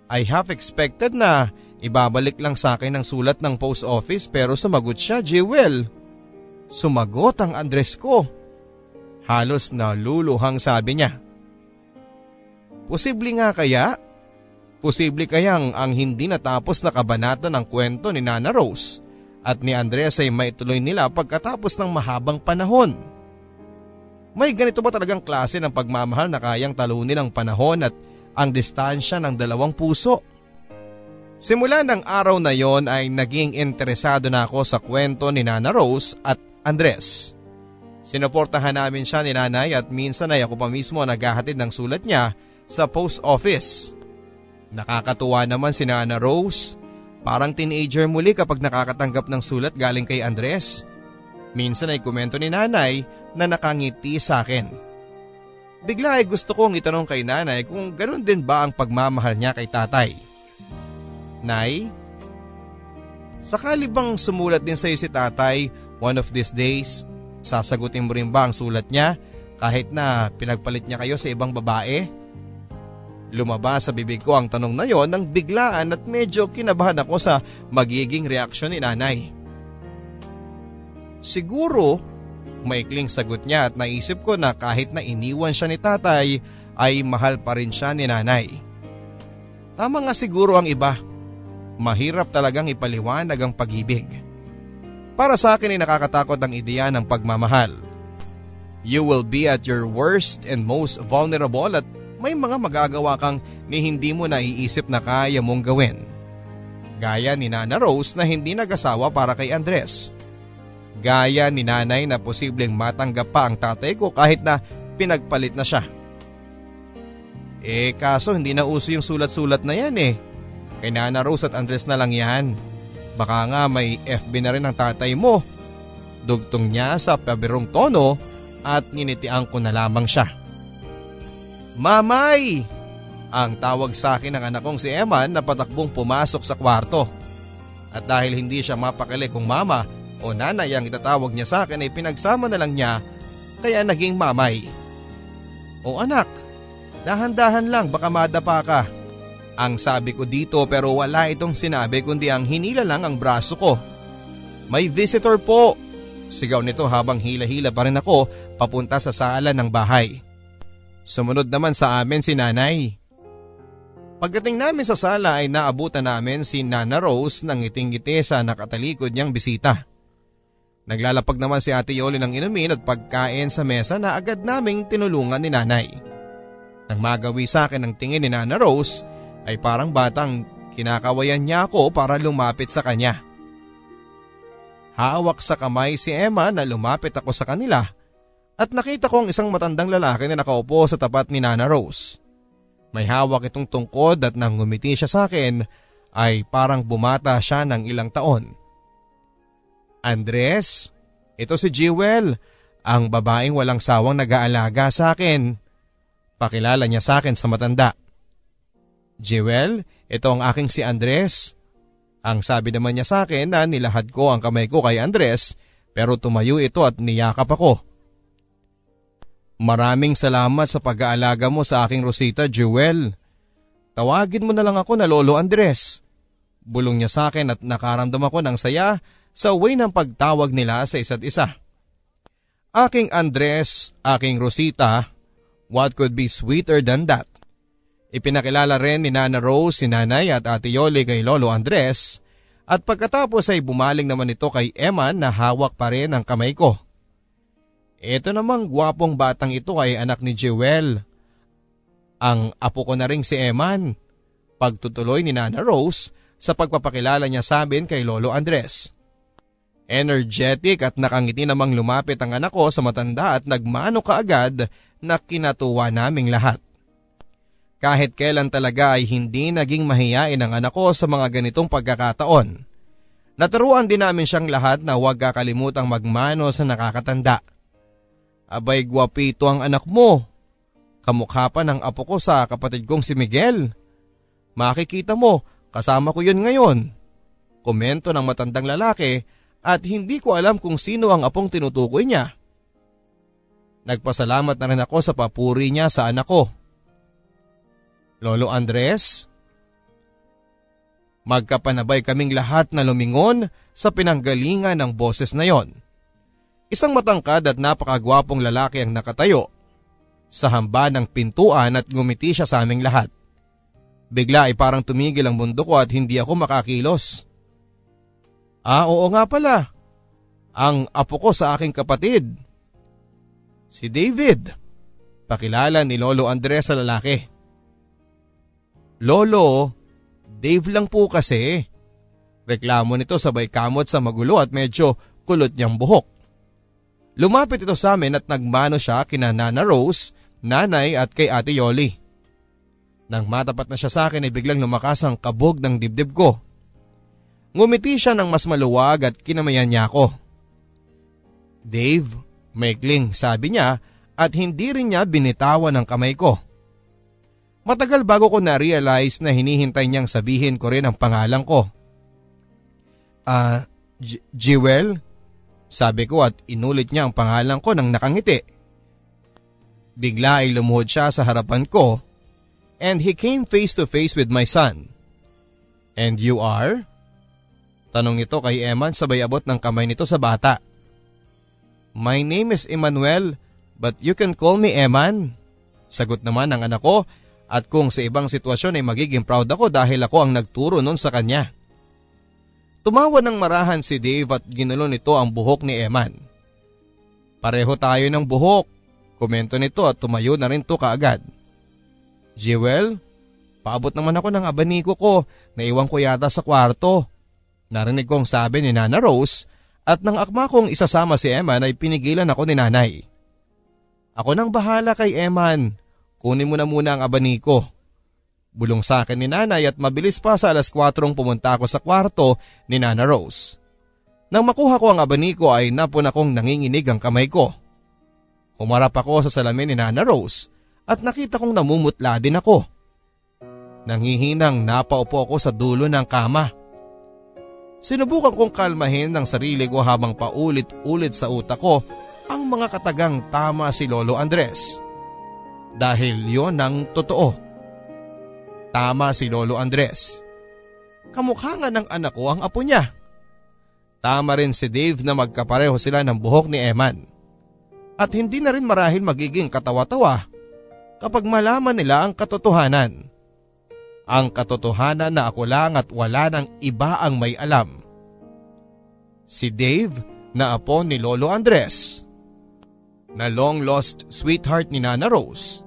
I half expected na ibabalik lang sa akin ang sulat ng post office pero sumagot siya, Jewel. Sumagot ang address ko. Halos na luluhang sabi niya. Posible nga kaya Posible kayang ang hindi natapos na kabanata ng kwento ni Nana Rose at ni Andres ay maituloy nila pagkatapos ng mahabang panahon. May ganito ba talagang klase ng pagmamahal na kayang talunin ang panahon at ang distansya ng dalawang puso? Simula ng araw na yon ay naging interesado na ako sa kwento ni Nana Rose at Andres. Sinuportahan namin siya ni nanay at minsan ay ako pa mismo naghahatid ng sulat niya sa post office. Nakakatuwa naman si Nana Rose. Parang teenager muli kapag nakakatanggap ng sulat galing kay Andres. Minsan ay komento ni nanay na nakangiti sa akin. Bigla ay gusto kong itanong kay nanay kung ganoon din ba ang pagmamahal niya kay tatay. Nay, sakali bang sumulat din sa iyo si tatay one of these days, sasagutin mo rin ba ang sulat niya kahit na pinagpalit niya kayo sa ibang babae? Lumabas sa bibig ko ang tanong na yon nang biglaan at medyo kinabahan ako sa magiging reaksyon ni nanay. Siguro Maikling sagot niya at naisip ko na kahit na iniwan siya ni tatay ay mahal pa rin siya ni nanay. Tama nga siguro ang iba. Mahirap talagang ipaliwanag ang pag-ibig. Para sa akin ay nakakatakot ang ideya ng pagmamahal. You will be at your worst and most vulnerable at may mga magagawa kang ni hindi mo naiisip na kaya mong gawin. Gaya ni Nana Rose na hindi nag-asawa para kay Andres. Gaya ni nanay na posibleng matanggap pa ang tatay ko kahit na pinagpalit na siya. Eh kaso hindi na uso yung sulat-sulat na yan eh. Kay Nana Rose at Andres na lang yan. Baka nga may FB na rin ang tatay mo. Dugtong niya sa pabirong tono at ninitian ko na lamang siya. Mamay! Ang tawag sa akin ng anak kong si Eman na patakbong pumasok sa kwarto. At dahil hindi siya mapakali kung mama o nanay ang itatawag niya sa akin ay pinagsama na lang niya kaya naging mamay. O anak, dahan-dahan lang baka madapa ka. Ang sabi ko dito pero wala itong sinabi kundi ang hinila lang ang braso ko. May visitor po! Sigaw nito habang hila-hila pa rin ako papunta sa sala ng bahay. Sumunod naman sa amin si nanay. Pagdating namin sa sala ay naabutan namin si Nana Rose nang iting-ngiti sa nakatalikod niyang bisita. Naglalapag naman si Ate Yoli ng inumin at pagkain sa mesa na agad naming tinulungan ni nanay. Nang magawi sa akin ang tingin ni Nana Rose ay parang batang kinakawayan niya ako para lumapit sa kanya. Hawak sa kamay si Emma na lumapit ako sa kanila at nakita ko ang isang matandang lalaki na nakaupo sa tapat ni Nana Rose. May hawak itong tungkod at nang ngumiti siya sa akin ay parang bumata siya ng ilang taon. Andres, ito si Jewel, ang babaeng walang sawang nag-aalaga sa akin. Pakilala niya sa akin sa matanda. Jewel, ito ang aking si Andres. Ang sabi naman niya sa akin na nilahad ko ang kamay ko kay Andres pero tumayo ito at niyakap ako. Maraming salamat sa pag-aalaga mo sa aking Rosita, Jewel. Tawagin mo na lang ako na Lolo Andres. Bulong niya sa akin at nakaramdam ako ng saya sa way ng pagtawag nila sa isa't isa. Aking Andres, aking Rosita, what could be sweeter than that? Ipinakilala rin ni Nana Rose si Nanay at Ate Yoli kay Lolo Andres at pagkatapos ay bumaling naman ito kay Emma na hawak pa rin ang kamay ko. Ito namang gwapong batang ito ay anak ni Jewel. Ang apo ko na rin si Eman. Pagtutuloy ni Nana Rose sa pagpapakilala niya sa amin kay Lolo Andres. Energetic at nakangiti namang lumapit ang anak ko sa matanda at nagmano kaagad na kinatuwa naming lahat. Kahit kailan talaga ay hindi naging mahiyain ang anak ko sa mga ganitong pagkakataon. Naturuan din namin siyang lahat na huwag kakalimutang magmano sa nakakatanda. Abay gwapito ang anak mo. Kamukha pa ng apo ko sa kapatid kong si Miguel. Makikita mo, kasama ko yun ngayon. Komento ng matandang lalaki at hindi ko alam kung sino ang apong tinutukoy niya. Nagpasalamat na rin ako sa papuri niya sa anak ko. Lolo Andres, magkapanabay kaming lahat na lumingon sa pinanggalingan ng boses na yon. Isang matangkad at napakagwapong lalaki ang nakatayo sa hamba ng pintuan at gumiti siya sa aming lahat. Bigla ay parang tumigil ang mundo ko at hindi ako makakilos. Ah, oo nga pala. Ang apo ko sa aking kapatid. Si David. Pakilala ni Lolo Andres sa lalaki. Lolo, Dave lang po kasi. Reklamo nito sabay kamot sa magulo at medyo kulot niyang buhok. Lumapit ito sa amin at nagmano siya kina Nana Rose, nanay at kay Ate Yoli. Nang matapat na siya sa akin ay biglang lumakas ang kabog ng dibdib ko. Ngumiti siya ng mas maluwag at kinamayan niya ako. Dave, maikling sabi niya at hindi rin niya binitawan ang kamay ko. Matagal bago ko na-realize na hinihintay niyang sabihin ko rin ang pangalan ko. Ah, uh, Jewel? Sabi ko at inulit niya ang pangalan ko nang nakangiti. Bigla ay lumuhod siya sa harapan ko and he came face to face with my son. And you are? Tanong nito kay Eman sabay abot ng kamay nito sa bata. My name is Emmanuel but you can call me Eman. Sagot naman ng anak ko at kung sa ibang sitwasyon ay magiging proud ako dahil ako ang nagturo nun sa kanya. Tumawa ng marahan si Dave at ginulo nito ang buhok ni Eman. Pareho tayo ng buhok, komento nito at tumayo na rin to kaagad. Jewel, paabot naman ako ng abaniko ko na iwan ko yata sa kwarto. Narinig kong sabi ni Nana Rose at nang akma kong isasama si Eman ay pinigilan ako ni nanay. Ako nang bahala kay Eman, kunin mo na muna ang abaniko. Bulong sa akin ni nanay at mabilis pa sa alas 4 pumunta ako sa kwarto ni Nana Rose. Nang makuha ko ang abaniko ay napon akong nanginginig ang kamay ko. Humarap ako sa salamin ni Nana Rose at nakita kong namumutla din ako. Nanghihinang napaupo ako sa dulo ng kama. Sinubukan kong kalmahin ng sarili ko habang paulit-ulit sa utak ko ang mga katagang tama si Lolo Andres. Dahil yon ang totoo. Tama si Lolo Andres. Kamukha nga ng anak ko ang apo niya. Tama rin si Dave na magkapareho sila ng buhok ni Eman. At hindi na rin marahil magiging katawa-tawa kapag malaman nila ang katotohanan ang katotohanan na ako lang at wala nang iba ang may alam. Si Dave na apo ni Lolo Andres, na long lost sweetheart ni Nana Rose,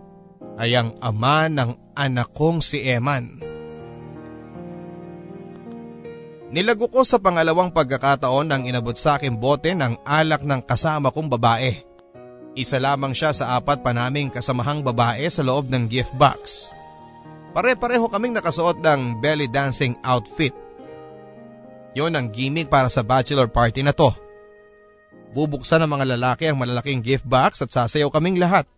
ay ang ama ng anak kong si Eman. Nilago ko sa pangalawang pagkakataon nang inabot sa akin bote ng alak ng kasama kong babae. Isa lamang siya sa apat pa naming kasamahang babae sa loob ng gift box. Pare-pareho kaming nakasuot ng belly dancing outfit. Yon ang gimmick para sa bachelor party na to. Bubuksan ng mga lalaki ang malalaking gift box at sasayaw kaming lahat.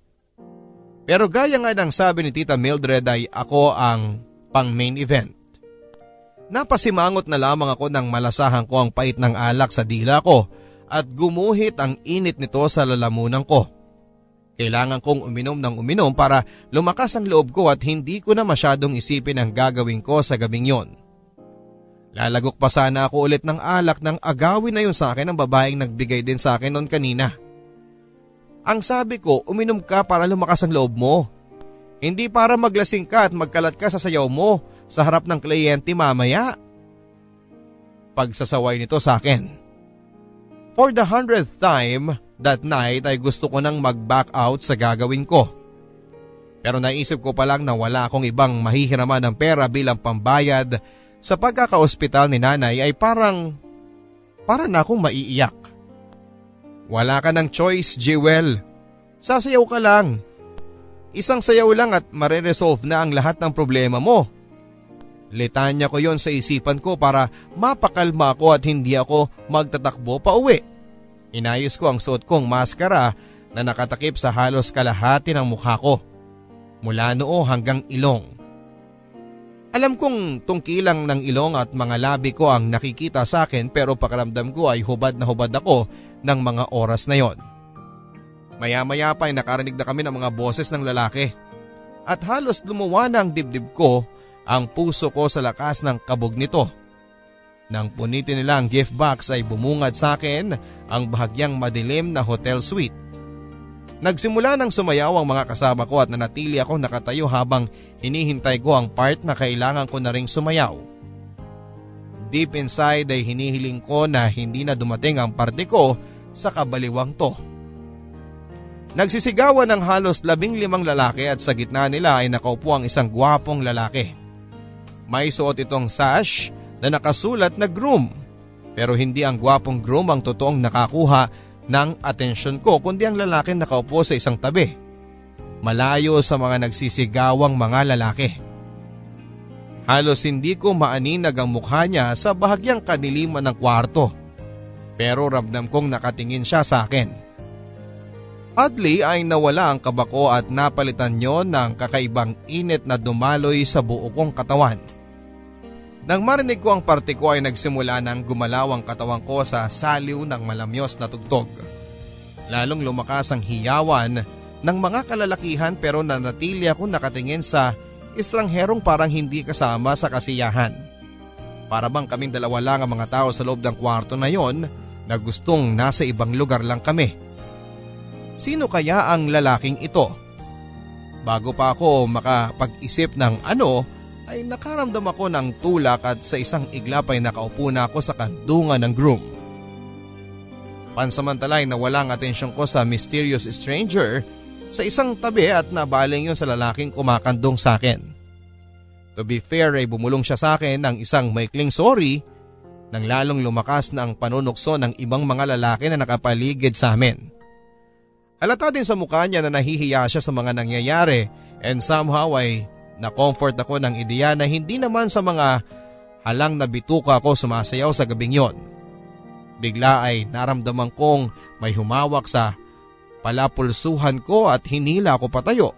Pero gaya nga ng sabi ni Tita Mildred ay ako ang pang main event. Napasimangot na lamang ako nang malasahan ko ang pait ng alak sa dila ko at gumuhit ang init nito sa lalamunan ko. Kailangan kong uminom ng uminom para lumakas ang loob ko at hindi ko na masyadong isipin ang gagawin ko sa gabing yon. Lalagok pa sana ako ulit ng alak nang agawin na yun sa akin ng babaeng nagbigay din sa akin noon kanina. Ang sabi ko, uminom ka para lumakas ang loob mo. Hindi para maglasing ka at magkalat ka sa sayaw mo sa harap ng kliyente mamaya. Pagsasaway nito sa akin. For the hundredth time, That night ay gusto ko nang mag-back out sa gagawin ko. Pero naisip ko pa lang na wala akong ibang mahihiraman ng pera bilang pambayad sa pagkakaospital ni nanay ay parang, para na akong maiiyak. Wala ka ng choice, Jewel. Sasayaw ka lang. Isang sayaw lang at mareresolve na ang lahat ng problema mo. Litanya ko yon sa isipan ko para mapakalma ako at hindi ako magtatakbo pa uwi. Inayos ko ang suot kong maskara na nakatakip sa halos kalahati ng mukha ko. Mula noo hanggang ilong. Alam kong tungkilang ng ilong at mga labi ko ang nakikita sa akin pero pakaramdam ko ay hubad na hubad ako ng mga oras na yon. Maya-maya pa ay nakarinig na kami ng mga boses ng lalaki. At halos lumuwa na ang dibdib ko ang puso ko sa lakas ng kabog nito. Nang punitin nila ang gift box ay bumungad sa akin ang bahagyang madilim na hotel suite. Nagsimula nang sumayaw ang mga kasama ko at nanatili ako nakatayo habang hinihintay ko ang part na kailangan ko na ring sumayaw. Deep inside ay hinihiling ko na hindi na dumating ang parte ko sa kabaliwang to. Nagsisigawan ng halos labing limang lalaki at sa gitna nila ay nakaupo ang isang gwapong lalaki. May suot itong sash na nakasulat na groom. Pero hindi ang gwapong groom ang totoong nakakuha ng atensyon ko kundi ang lalaki nakaupo sa isang tabi. Malayo sa mga nagsisigawang mga lalaki. Halos hindi ko maaninag ang mukha niya sa bahagyang kadiliman ng kwarto. Pero ramdam kong nakatingin siya sa akin. Oddly ay nawala ang kabako at napalitan nyo ng kakaibang init na dumaloy sa buo kong katawan. Nang marinig ko ang parte ko ay nagsimula ng gumalaw ang katawan ko sa saliw ng malamyos na tugtog. Lalong lumakas ang hiyawan ng mga kalalakihan pero nanatili ako nakatingin sa estrangherong parang hindi kasama sa kasiyahan. Para bang kaming dalawa lang ang mga tao sa loob ng kwarto na yon na gustong nasa ibang lugar lang kami. Sino kaya ang lalaking ito? Bago pa ako makapag-isip ng ano, ay nakaramdam ako ng tulak at sa isang iglap ay nakaupo na ako sa kandungan ng groom. Pansamantalay na walang atensyon ko sa mysterious stranger sa isang tabi at nabaling yun sa lalaking kumakandong sa akin. To be fair ay bumulong siya sa akin ng isang maikling sorry nang lalong lumakas na ang panunukso ng ibang mga lalaki na nakapaligid sa amin. Halata din sa mukha niya na nahihiya siya sa mga nangyayari and somehow ay na-comfort ako ng ideya na hindi naman sa mga halang na bituka ako sumasayaw sa gabing yon. Bigla ay naramdaman kong may humawak sa palapulsuhan ko at hinila ako patayo.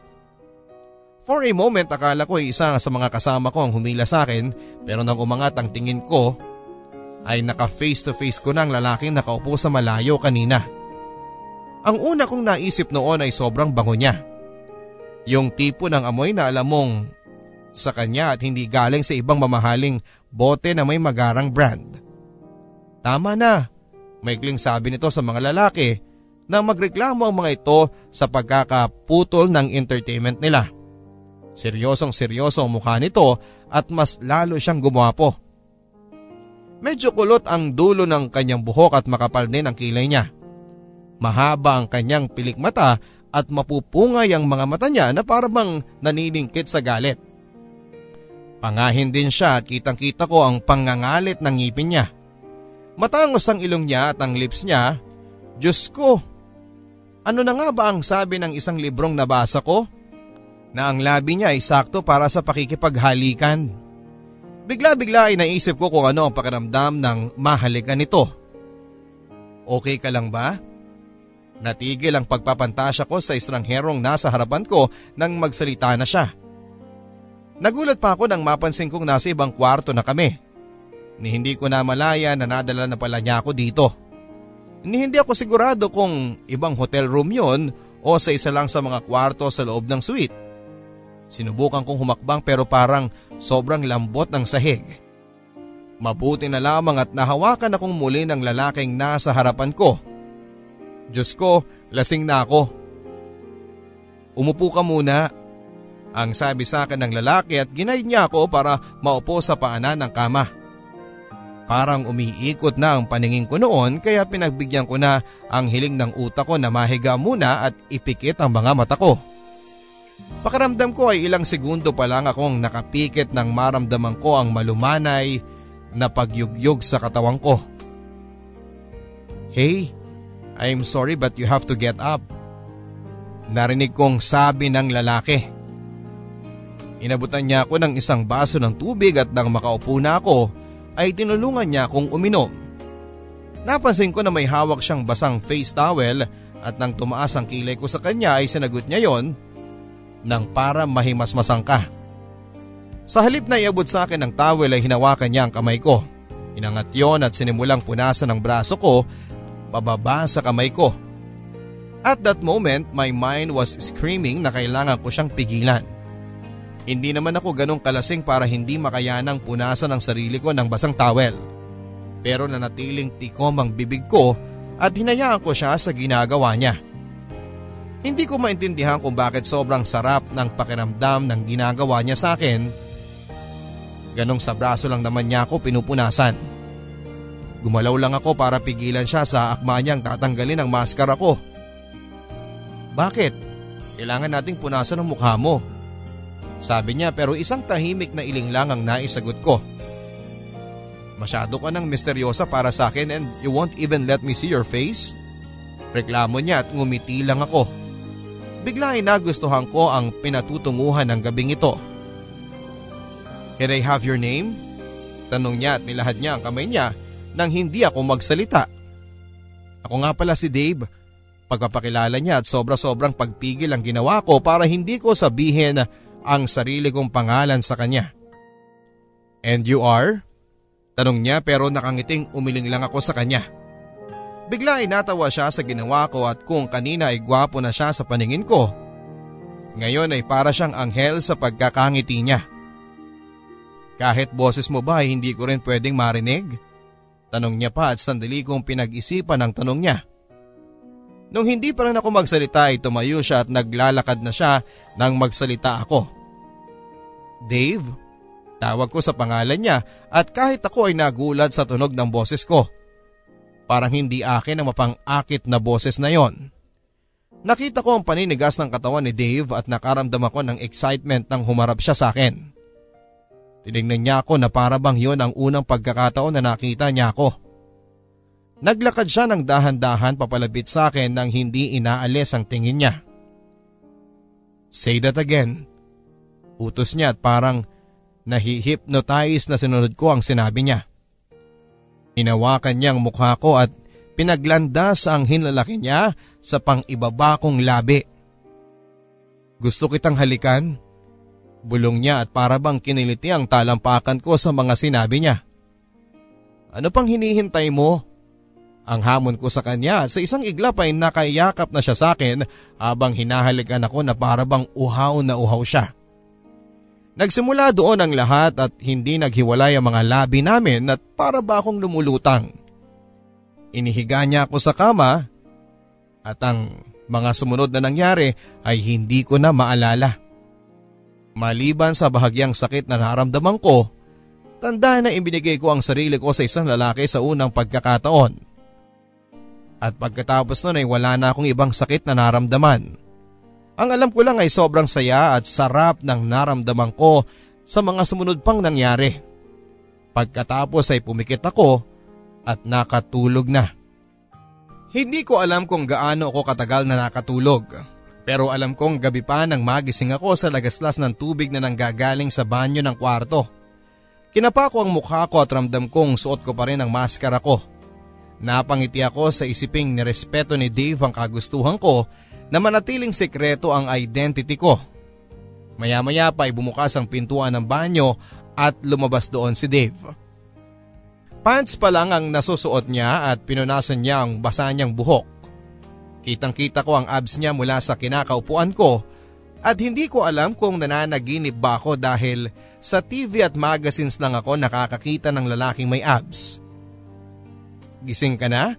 For a moment akala ko ay isa sa mga kasama ko ang humila sa akin pero nang umangat ang tingin ko ay naka face to face ko ng lalaking nakaupo sa malayo kanina. Ang una kong naisip noon ay sobrang bango niya. Yung tipo ng amoy na alam mong sa kanya at hindi galing sa ibang mamahaling bote na may magarang brand. Tama na, maikling sabi nito sa mga lalaki na magreklamo ang mga ito sa pagkakaputol ng entertainment nila. Seryosong seryoso ang mukha nito at mas lalo siyang gumwapo. Medyo kulot ang dulo ng kanyang buhok at makapal din ang kilay niya. Mahaba ang kanyang pilik mata at mapupungay ang mga mata niya na parang naniningkit sa galit. Pangahin din siya at kitang kita ko ang pangangalit ng ngipin niya. Matangos ang ilong niya at ang lips niya. Diyos ko, ano na nga ba ang sabi ng isang librong nabasa ko? Na ang labi niya ay sakto para sa pakikipaghalikan. Bigla-bigla ay naisip ko kung ano ang pakiramdam ng mahalikan nito. Okay ka lang ba? Natigil ang pagpapantasya ko sa estrangherong nasa harapan ko nang magsalita na siya. Nagulat pa ako nang mapansin kong nasa ibang kwarto na kami. Ni hindi ko na malaya na nadala na pala niya ako dito. Ni hindi ako sigurado kung ibang hotel room yon o sa isa lang sa mga kwarto sa loob ng suite. Sinubukan kong humakbang pero parang sobrang lambot ng sahig. Mabuti na lamang at nahawakan akong muli ng lalaking nasa harapan ko Diyos ko, lasing na ako. Umupo ka muna. Ang sabi sa akin ng lalaki at ginay niya ako para maupo sa paanan ng kama. Parang umiikot na ang paningin ko noon kaya pinagbigyan ko na ang hiling ng utak ko na mahiga muna at ipikit ang mga mata ko. Pakaramdam ko ay ilang segundo pa lang akong nakapikit nang maramdaman ko ang malumanay na pagyugyog sa katawan ko. Hey, I'm sorry but you have to get up. Narinig kong sabi ng lalaki. Inabutan niya ako ng isang baso ng tubig at nang makaupo na ako ay tinulungan niya akong uminom. Napansin ko na may hawak siyang basang face towel at nang tumaas ang kilay ko sa kanya ay sinagot niya yon nang para mahimasmasang ka. Sa halip na iabot sa akin ng towel ay hinawakan niya ang kamay ko. Inangat yon at sinimulang punasan ng braso ko pababa sa kamay ko. At that moment, my mind was screaming na kailangan ko siyang pigilan. Hindi naman ako ganong kalasing para hindi makayanang punasan ang sarili ko ng basang towel. Pero nanatiling tikom ang bibig ko at hinayaan ko siya sa ginagawa niya. Hindi ko maintindihan kung bakit sobrang sarap ng pakiramdam ng ginagawa niya sa akin. Ganong sa braso lang naman niya ako pinupunasan. Gumalaw lang ako para pigilan siya sa akma niyang tatanggalin ang maskara ko. Bakit? Kailangan nating punasan ang mukha mo. Sabi niya pero isang tahimik na iling lang ang naisagot ko. Masyado ka nang misteryosa para sa akin and you won't even let me see your face? Reklamo niya at ngumiti lang ako. Bigla ay nagustuhan ko ang pinatutunguhan ng gabing ito. Can I have your name? Tanong niya at nilahad niya ang kamay niya nang hindi ako magsalita. Ako nga pala si Dave. Pagpapakilala niya at sobra-sobrang pagpigil ang ginawa ko para hindi ko sabihin ang sarili kong pangalan sa kanya. And you are? Tanong niya pero nakangiting umiling lang ako sa kanya. Bigla ay natawa siya sa ginawa ko at kung kanina ay gwapo na siya sa paningin ko. Ngayon ay para siyang anghel sa pagkakangiti niya. Kahit boses mo ba ay hindi ko rin pwedeng marinig? Tanong niya pa at sandali kong pinag-isipan ang tanong niya. Nung hindi pa rin ako magsalita ay tumayo siya at naglalakad na siya nang magsalita ako. Dave? Tawag ko sa pangalan niya at kahit ako ay nagulat sa tunog ng boses ko. Parang hindi akin ang mapang-akit na boses na yon. Nakita ko ang paninigas ng katawan ni Dave at nakaramdam ako ng excitement nang humarap siya sa akin. Tinignan niya ako na para bang yon ang unang pagkakataon na nakita niya ako. Naglakad siya ng dahan-dahan papalapit sa akin nang hindi inaalis ang tingin niya. Say that again. Utos niya at parang nahihipnotize na sinunod ko ang sinabi niya. Hinawakan niya ang mukha ko at pinaglandas ang hinlalaki niya sa pang-ibaba kong labi. Gusto kitang halikan? Bulong niya at para bang kiniliti ang talampakan ko sa mga sinabi niya. Ano pang hinihintay mo? Ang hamon ko sa kanya sa isang iglap ay nakayakap na siya sa akin habang hinahalikan ako na para bang uhaw na uhaw siya. Nagsimula doon ang lahat at hindi naghiwalay ang mga labi namin at para ba akong lumulutang. Inihiga niya ako sa kama at ang mga sumunod na nangyari ay hindi ko na maalala. Maliban sa bahagyang sakit na naramdaman ko, tanda na ibinigay ko ang sarili ko sa isang lalaki sa unang pagkakataon. At pagkatapos nun ay wala na akong ibang sakit na naramdaman. Ang alam ko lang ay sobrang saya at sarap ng naramdaman ko sa mga sumunod pang nangyari. Pagkatapos ay pumikit ako at nakatulog na. Hindi ko alam kung gaano ako katagal na nakatulog. Pero alam kong gabi pa nang magising ako sa lagaslas ng tubig na nanggagaling sa banyo ng kwarto. Kinapa ko ang mukha ko at ramdam kong suot ko pa rin ang maskara ko. Napangiti ako sa isiping nirespeto ni Dave ang kagustuhan ko na manatiling sekreto ang identity ko. Maya-maya pa ay bumukas ang pintuan ng banyo at lumabas doon si Dave. Pants pa lang ang nasusuot niya at pinunasan niya ang basa niyang buhok. Kitang kita ko ang abs niya mula sa kinakaupuan ko at hindi ko alam kung nananaginip ba ako dahil sa TV at magazines lang ako nakakakita ng lalaking may abs. Gising ka na?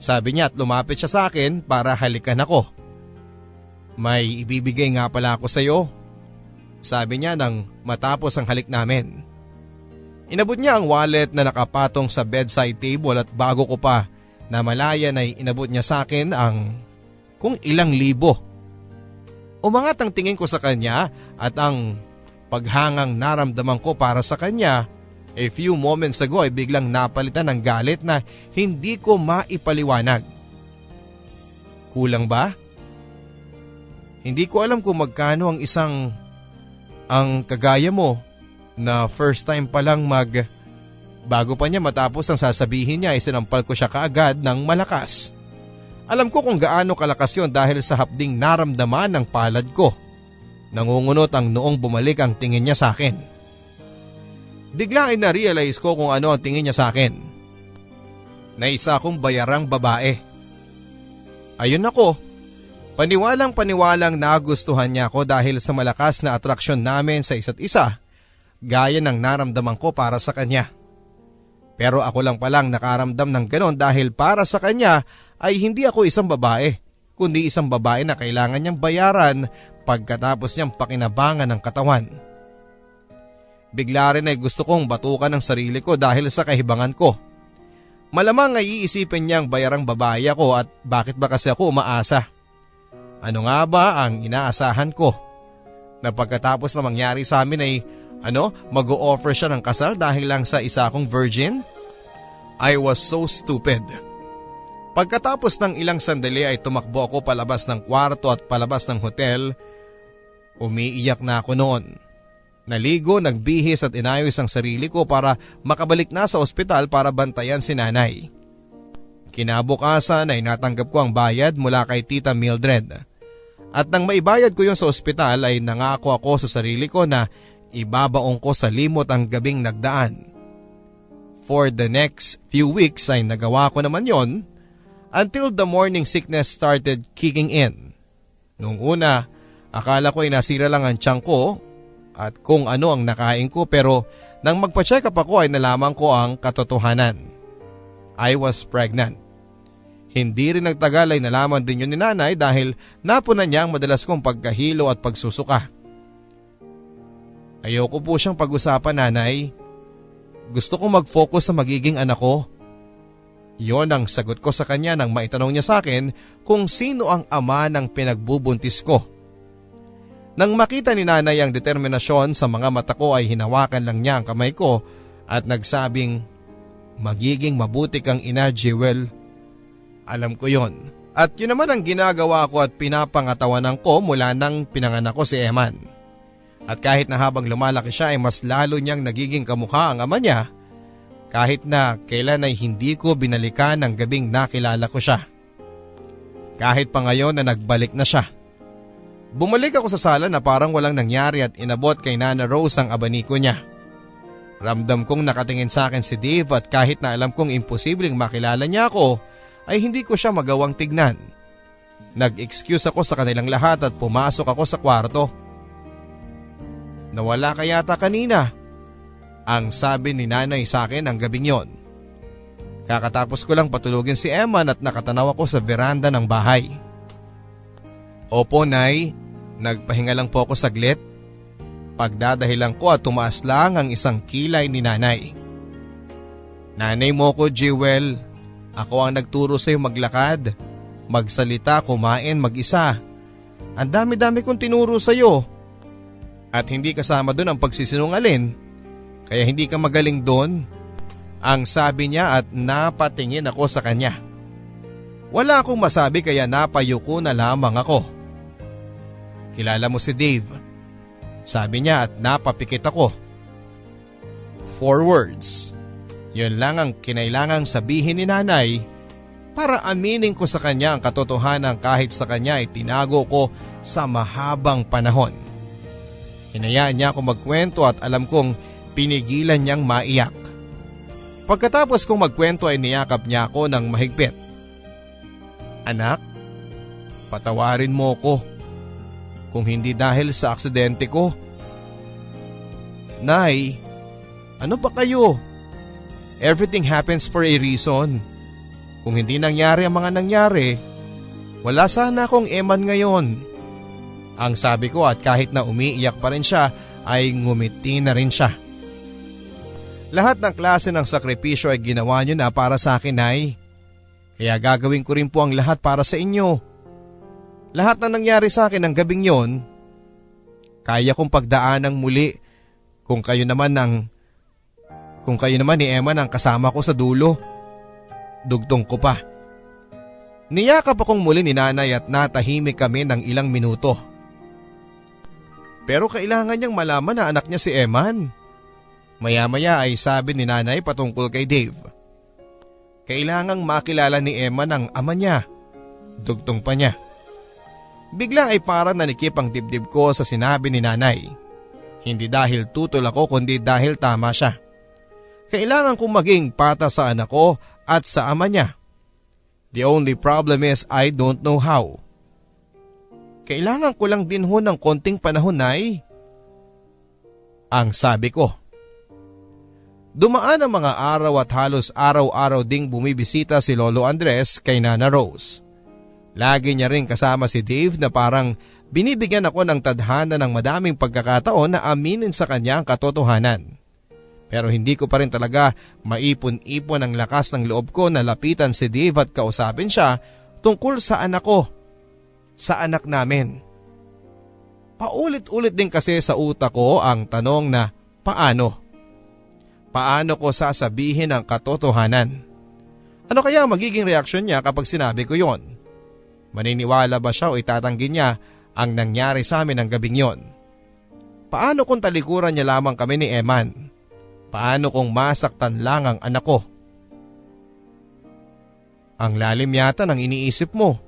Sabi niya at lumapit siya sa akin para halikan ako. May ibibigay nga pala ako sa iyo. Sabi niya nang matapos ang halik namin. Inabot niya ang wallet na nakapatong sa bedside table at bago ko pa na malayan ay inabot niya sa akin ang kung ilang libo. Umangat ang tingin ko sa kanya at ang paghangang naramdaman ko para sa kanya A few moments ago ay biglang napalitan ng galit na hindi ko maipaliwanag. Kulang ba? Hindi ko alam kung magkano ang isang ang kagaya mo na first time pa lang mag bago pa niya matapos ang sasabihin niya ay sinampal ko siya kaagad ng malakas. Alam ko kung gaano kalakas yon dahil sa hapding naramdaman ng palad ko. Nangungunot ang noong bumalik ang tingin niya sa akin. Bigla ay na-realize ko kung ano ang tingin niya sa akin. Na isa akong bayarang babae. Ayun ako, paniwalang paniwalang nagustuhan niya ako dahil sa malakas na atraksyon namin sa isa't isa, gaya ng naramdaman ko para sa kanya. Pero ako lang palang nakaramdam ng ganon dahil para sa kanya ay hindi ako isang babae, kundi isang babae na kailangan niyang bayaran pagkatapos niyang pakinabangan ng katawan. Bigla rin ay gusto kong batukan ang sarili ko dahil sa kahibangan ko. Malamang ay iisipin niyang bayarang babae ako at bakit ba kasi ako umaasa. Ano nga ba ang inaasahan ko? Na pagkatapos na mangyari sa amin ay ano, mag-o-offer siya ng kasal dahil lang sa isa akong virgin? I was so stupid. Pagkatapos ng ilang sandali ay tumakbo ako palabas ng kwarto at palabas ng hotel. Umiiyak na ako noon. Naligo, nagbihis at inayos ang sarili ko para makabalik na sa ospital para bantayan si nanay. Kinabukasan ay natanggap ko ang bayad mula kay Tita Mildred. At nang maibayad ko yung sa ospital ay nangako ako sa sarili ko na ibabaong ko sa limot ang gabing nagdaan. For the next few weeks ay nagawa ko naman yon until the morning sickness started kicking in. Noong una, akala ko ay nasira lang ang tiyan ko at kung ano ang nakain ko pero nang magpa-check up ako ay nalaman ko ang katotohanan. I was pregnant. Hindi rin nagtagal ay nalaman din yun ni nanay dahil napunan niya ang madalas kong pagkahilo at pagsusuka. Ayoko po siyang pag-usapan nanay. Gusto kong mag-focus sa magiging anak ko. Yon ang sagot ko sa kanya nang maitanong niya sa akin kung sino ang ama ng pinagbubuntis ko. Nang makita ni nanay ang determinasyon sa mga mata ko ay hinawakan lang niya ang kamay ko at nagsabing, Magiging mabuti kang ina, Jewel. Alam ko yon. At yun naman ang ginagawa ko at pinapangatawanan ko mula nang pinanganak ko si Eman. At kahit na habang lumalaki siya ay mas lalo niyang nagiging kamukha ang ama niya, kahit na kailan ay hindi ko binalikan ang gabing nakilala ko siya. Kahit pa ngayon na nagbalik na siya. Bumalik ako sa sala na parang walang nangyari at inabot kay Nana Rose ang abaniko niya. Ramdam kong nakatingin sa akin si Dave at kahit na alam kong imposibleng makilala niya ako, ay hindi ko siya magawang tignan. Nag-excuse ako sa kanilang lahat at pumasok ako sa kwarto. Nawala ka yata kanina. Ang sabi ni nanay sa akin ang gabing yon. Kakatapos ko lang patulugin si Eman at nakatanaw ako sa veranda ng bahay. Opo, Nay. Nagpahinga lang po ako saglit. Pagdadahilan ko at tumaas lang ang isang kilay ni nanay. Nanay mo ko, Jewel. Ako ang nagturo sa iyo maglakad, magsalita, kumain, mag-isa. Ang dami-dami kong tinuro sa iyo. At hindi kasama doon ang pagsisinungalin. Kaya hindi ka magaling doon. Ang sabi niya at napatingin ako sa kanya. Wala akong masabi kaya napayuko na lamang ako. Kilala mo si Dave. Sabi niya at napapikit ako. Four words. Yun lang ang kinailangang sabihin ni nanay para aminin ko sa kanya ang katotohanan kahit sa kanya ay tinago ko sa mahabang panahon. Hinayaan niya ako magkwento at alam kong pinigilan niyang maiyak. Pagkatapos kong magkwento ay niyakap niya ako ng mahigpit. Anak, patawarin mo ko kung hindi dahil sa aksidente ko. Nay, ano ba kayo? Everything happens for a reason. Kung hindi nangyari ang mga nangyari, wala sana akong eman ngayon. Ang sabi ko at kahit na umiiyak pa rin siya ay ngumiti na rin siya. Lahat ng klase ng sakripisyo ay ginawa niyo na para sa akin ay. Kaya gagawin ko rin po ang lahat para sa inyo. Lahat na nangyari sa akin ng gabing yon, kaya kong pagdaan ng muli kung kayo naman ng kung kayo naman ni Emma ang kasama ko sa dulo. Dugtong ko pa. Niyakap akong muli ni nanay at natahimik kami ng ilang minuto. Pero kailangan niyang malaman na anak niya si Eman. Maya-maya ay sabi ni nanay patungkol kay Dave. Kailangang makilala ni Emma ng ama niya. Dugtong pa niya. Bigla ay parang nanikip ang dibdib ko sa sinabi ni nanay. Hindi dahil tutol ako kundi dahil tama siya. Kailangan kong maging pata sa anak ko at sa ama niya. The only problem is I don't know how. Kailangan ko lang din ho ng konting panahon ay. Ang sabi ko. Dumaan ang mga araw at halos araw-araw ding bumibisita si Lolo Andres kay Nana Rose. Lagi niya rin kasama si Dave na parang binibigyan ako ng tadhana ng madaming pagkakataon na aminin sa kanya ang katotohanan. Pero hindi ko pa rin talaga maipon-ipon ang lakas ng loob ko na lapitan si Dave at kausapin siya tungkol sa anak ko. sa anak namin. Paulit-ulit din kasi sa utak ko ang tanong na paano? Paano ko sasabihin ang katotohanan? Ano kaya magiging reaksyon niya kapag sinabi ko yon? Maniniwala ba siya o itatanggi niya ang nangyari sa amin ng gabing yon? Paano kung talikuran niya lamang kami ni Eman? Paano kung masaktan lang ang anak ko? Ang lalim yata ng iniisip mo.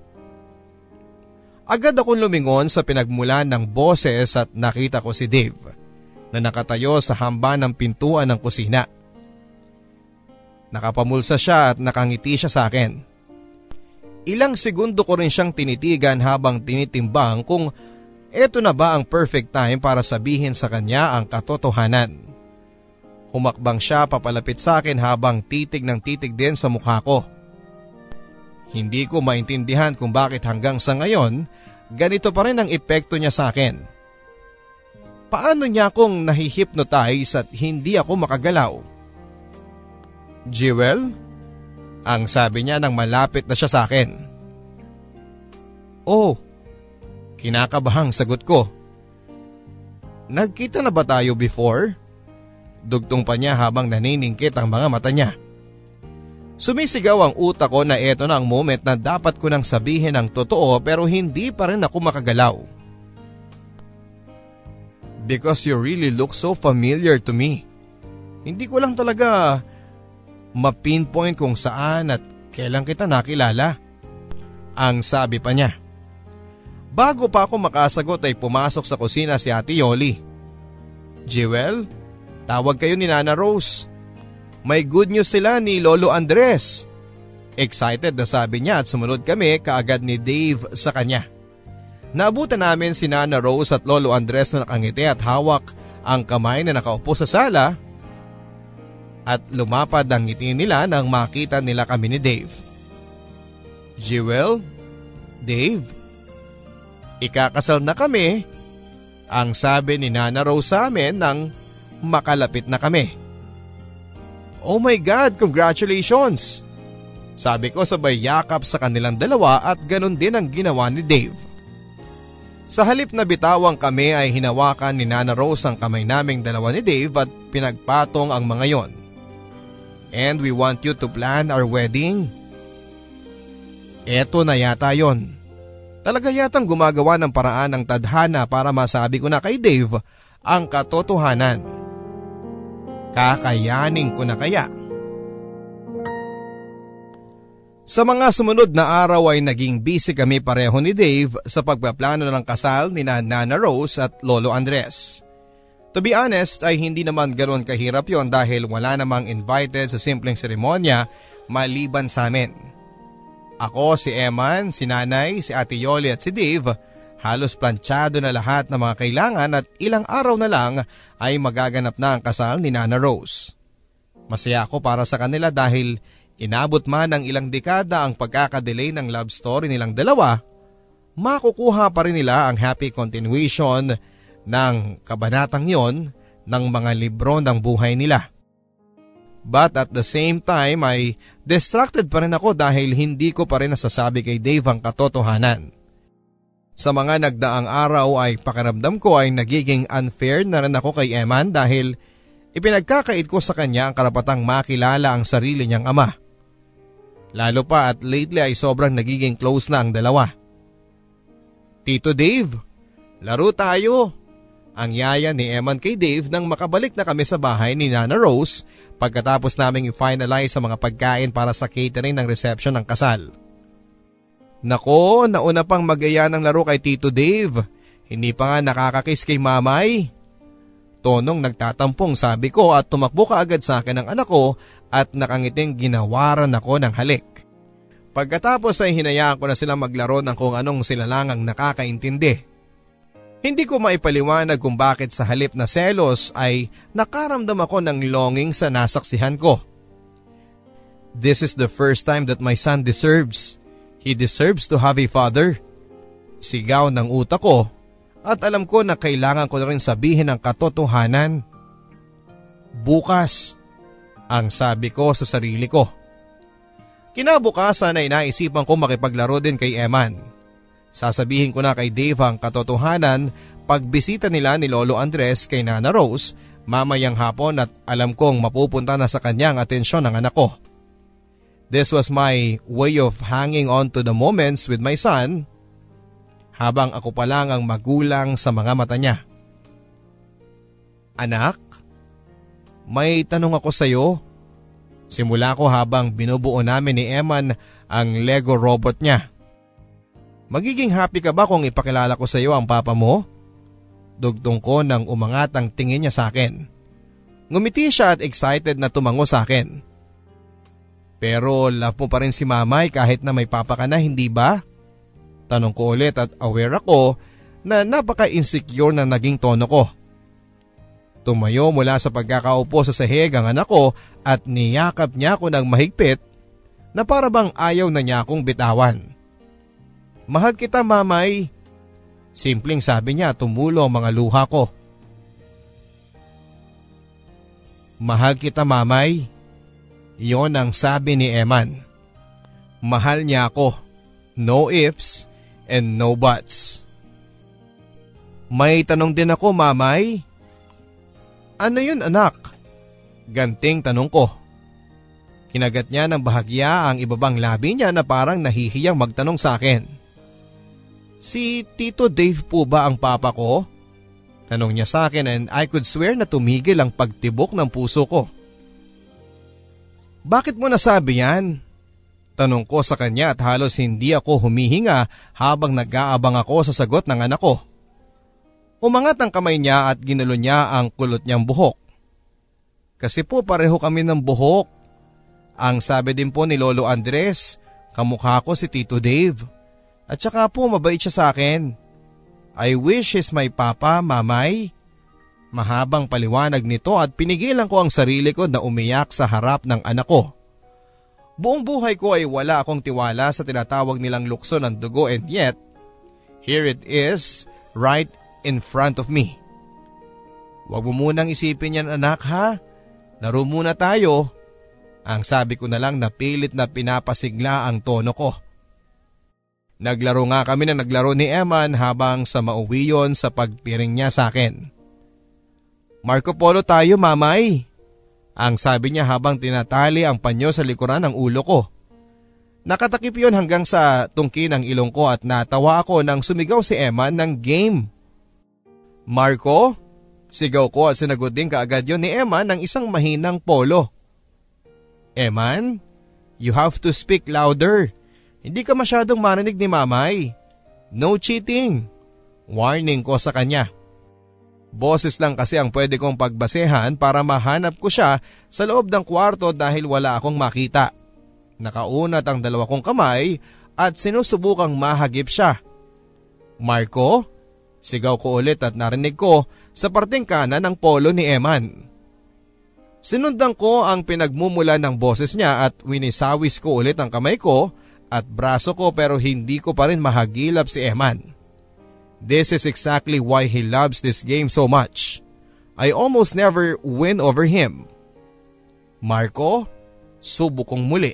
Agad akong lumingon sa pinagmulan ng boses at nakita ko si Dave na nakatayo sa hamba ng pintuan ng kusina. Nakapamulsa siya at nakangiti siya sa akin. Ilang segundo ko rin siyang tinitigan habang tinitimbang kung eto na ba ang perfect time para sabihin sa kanya ang katotohanan. Humakbang siya papalapit sa akin habang titig ng titig din sa mukha ko. Hindi ko maintindihan kung bakit hanggang sa ngayon ganito pa rin ang epekto niya sa akin. Paano niya akong nahihipnotize at hindi ako makagalaw? Jewel? Ang sabi niya nang malapit na siya sa akin. Oh, kinakabahang sagot ko. Nagkita na ba tayo before? Dugtong pa niya habang naniningkit ang mga mata niya. Sumisigaw ang utak ko na eto na ang moment na dapat ko nang sabihin ang totoo pero hindi pa rin ako makagalaw. Because you really look so familiar to me. Hindi ko lang talaga mapinpoint kung saan at kailan kita nakilala. Ang sabi pa niya. Bago pa ako makasagot ay pumasok sa kusina si Ate Yoli. Jewel, tawag kayo ni Nana Rose. May good news sila ni Lolo Andres. Excited na sabi niya at sumunod kami kaagad ni Dave sa kanya. Naabutan namin si Nana Rose at Lolo Andres na nakangiti at hawak ang kamay na nakaupo sa sala at lumapad ang ngiti nila nang makita nila kami ni Dave. Jewel, Dave, ikakasal na kami, ang sabi ni Nana Rose sa amin nang makalapit na kami. Oh my God, congratulations! Sabi ko sabay yakap sa kanilang dalawa at ganun din ang ginawa ni Dave. Sa halip na bitawang kami ay hinawakan ni Nana Rose ang kamay naming dalawa ni Dave at pinagpatong ang mga yon. And we want you to plan our wedding. Eto na yata yon. Talaga yatang gumagawa ng paraan ng tadhana para masabi ko na kay Dave ang katotohanan. Kakayanin ko na kaya. Sa mga sumunod na araw ay naging busy kami pareho ni Dave sa pagpaplano ng kasal ni Nana Rose at Lolo Andres. To be honest ay hindi naman ganoon kahirap yon dahil wala namang invited sa simpleng seremonya maliban sa amin. Ako, si Eman, si Nanay, si Ate Yoli at si Dave halos planchado na lahat ng mga kailangan at ilang araw na lang ay magaganap na ang kasal ni Nana Rose. Masaya ako para sa kanila dahil Inabot man ng ilang dekada ang pagkakadelay ng love story nilang dalawa, makukuha pa rin nila ang happy continuation ng kabanatang yon ng mga libro ng buhay nila. But at the same time ay distracted pa rin ako dahil hindi ko pa rin nasasabi kay Dave ang katotohanan. Sa mga nagdaang araw ay pakiramdam ko ay nagiging unfair na rin ako kay Eman dahil ipinagkakait ko sa kanya ang karapatang makilala ang sarili niyang ama. Lalo pa at lately ay sobrang nagiging close na ang dalawa. Tito Dave, laro tayo. Ang yaya ni Eman kay Dave nang makabalik na kami sa bahay ni Nana Rose pagkatapos naming i-finalize sa mga pagkain para sa catering ng reception ng kasal. Nako, nauna pang magaya ng laro kay Tito Dave. Hindi pa nga nakakakiss kay mamay. Tonong nagtatampong sabi ko at tumakbo ka agad sa akin ng anak ko at nakangiting ginawaran ako ng halik. Pagkatapos ay hinayaan ko na sila maglaro ng kung anong sila lang ang nakakaintindi. Hindi ko maipaliwanag kung bakit sa halip na selos ay nakaramdam ako ng longing sa nasaksihan ko. This is the first time that my son deserves. He deserves to have a father. Sigaw ng utak ko at alam ko na kailangan ko na rin sabihin ang katotohanan. Bukas, ang sabi ko sa sarili ko. Kinabukasan ay naisipan ko makipaglaro din kay Eman. Sasabihin ko na kay Dave ang katotohanan pagbisita nila ni Lolo Andres kay Nana Rose mamayang hapon at alam kong mapupunta na sa kanyang atensyon ang anak ko. This was my way of hanging on to the moments with my son habang ako pa lang ang magulang sa mga mata niya. Anak, may tanong ako sa iyo. Simula ko habang binubuo namin ni Eman ang Lego robot niya. Magiging happy ka ba kung ipakilala ko sa iyo ang papa mo? Dugtong ko nang umangat ang tingin niya sa akin. Ngumiti siya at excited na tumango sa akin. Pero love mo pa rin si mamay kahit na may papa ka na, hindi ba? Tanong ko ulit at aware ako na napaka-insecure na naging tono ko. Tumayo mula sa pagkakaupo sa sahig ang anak ko at niyakap niya ako ng mahigpit na para bang ayaw na niya akong bitawan. Mahal kita mamay. Simpleng sabi niya tumulo mga luha ko. Mahal kita mamay. Iyon ang sabi ni Eman. Mahal niya ako. No ifs and no buts. May tanong din ako mamay. Ano yun anak? Ganting tanong ko. Kinagat niya ng bahagya ang ibabang labi niya na parang nahihiyang magtanong sa akin. Si Tito Dave po ba ang papa ko? Tanong niya sa akin and I could swear na tumigil ang pagtibok ng puso ko. Bakit mo nasabi yan? Tanong ko sa kanya at halos hindi ako humihinga habang nag-aabang ako sa sagot ng anak ko. Umangat ang kamay niya at ginulo niya ang kulot niyang buhok. Kasi po pareho kami ng buhok. Ang sabi din po ni Lolo Andres, kamukha ko si Tito Dave. At saka po mabait siya sa akin. I wish he's my papa, mamay. Mahabang paliwanag nito at pinigilan ko ang sarili ko na umiyak sa harap ng anak ko. Buong buhay ko ay wala akong tiwala sa tinatawag nilang lukso ng dugo and yet, here it is, right in front of me. Huwag mo munang isipin yan anak ha, laro muna tayo. Ang sabi ko na lang na pilit na pinapasigla ang tono ko. Naglaro nga kami na naglaro ni Eman habang sa mauwi yon sa pagpiring niya sa akin. Marco Polo tayo mamay. Ang sabi niya habang tinatali ang panyo sa likuran ng ulo ko. Nakatakip yon hanggang sa tungki ng ilong ko at natawa ako nang sumigaw si Eman ng game. Marco? Sigaw ko at sinagot din kaagad yon ni Eman ng isang mahinang polo. Eman, you have to speak louder. Hindi ka masyadong marinig ni mamay. No cheating. Warning ko sa kanya. Boses lang kasi ang pwede kong pagbasehan para mahanap ko siya sa loob ng kwarto dahil wala akong makita. Nakaunat ang dalawa kong kamay at sinusubukang mahagip siya. Marco? Sigaw ko ulit at narinig ko sa parting kanan ng polo ni Eman. Sinundan ko ang pinagmumula ng boses niya at winisawis ko ulit ang kamay ko at braso ko pero hindi ko pa rin mahagilap si Eman. This is exactly why he loves this game so much. I almost never win over him. Marco, subo kong muli.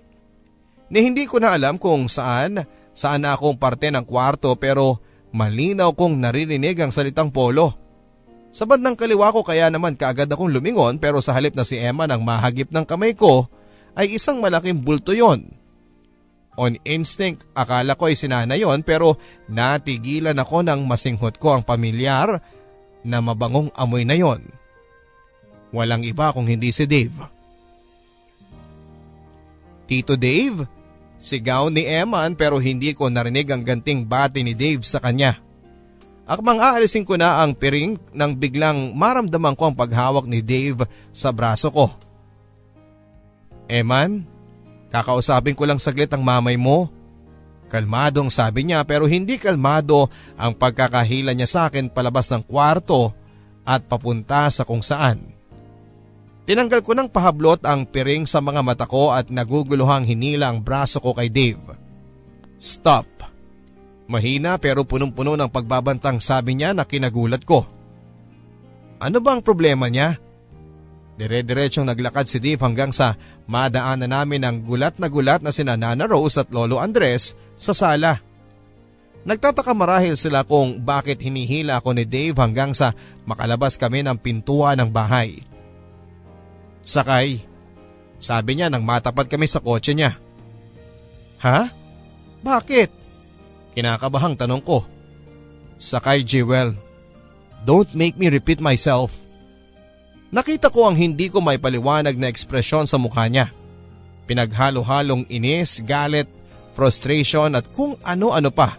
Ni hindi ko na alam kung saan, saan akong parte ng kwarto pero malinaw kong naririnig ang salitang polo. Sa bandang kaliwa ko kaya naman kaagad akong lumingon pero sa halip na si Emma nang mahagip ng kamay ko ay isang malaking bulto yon On instinct, akala ko ay sinana yon pero natigilan ako nang masinghot ko ang pamilyar na mabangong amoy na yon. Walang iba kung hindi si Dave. Tito Dave? Sigaw ni Eman pero hindi ko narinig ang ganting bati ni Dave sa kanya. Akmang aalisin ko na ang piring nang biglang maramdaman ko ang paghawak ni Dave sa braso ko. Eman, Kakausapin ko lang saglit ang mamay mo. Kalmadong sabi niya pero hindi kalmado ang pagkakahila niya sa akin palabas ng kwarto at papunta sa kung saan. Tinanggal ko ng pahablot ang piring sa mga mata ko at naguguluhang hinila ang braso ko kay Dave. Stop. Mahina pero punong-puno ng pagbabantang sabi niya na kinagulat ko. Ano bang problema niya? Dire-diretsyong naglakad si Dave hanggang sa madaanan namin ang gulat na gulat na sina Nana Rose at Lolo Andres sa sala. Nagtataka marahil sila kung bakit hinihila ako ni Dave hanggang sa makalabas kami ng pintuan ng bahay. Sakay, sabi niya nang matapat kami sa kotse niya. Ha? Bakit? Kinakabahang tanong ko. Sakay Jewel, don't make me repeat myself. Nakita ko ang hindi ko may paliwanag na ekspresyon sa mukha niya. Pinaghalo-halong inis, galit, frustration at kung ano-ano pa.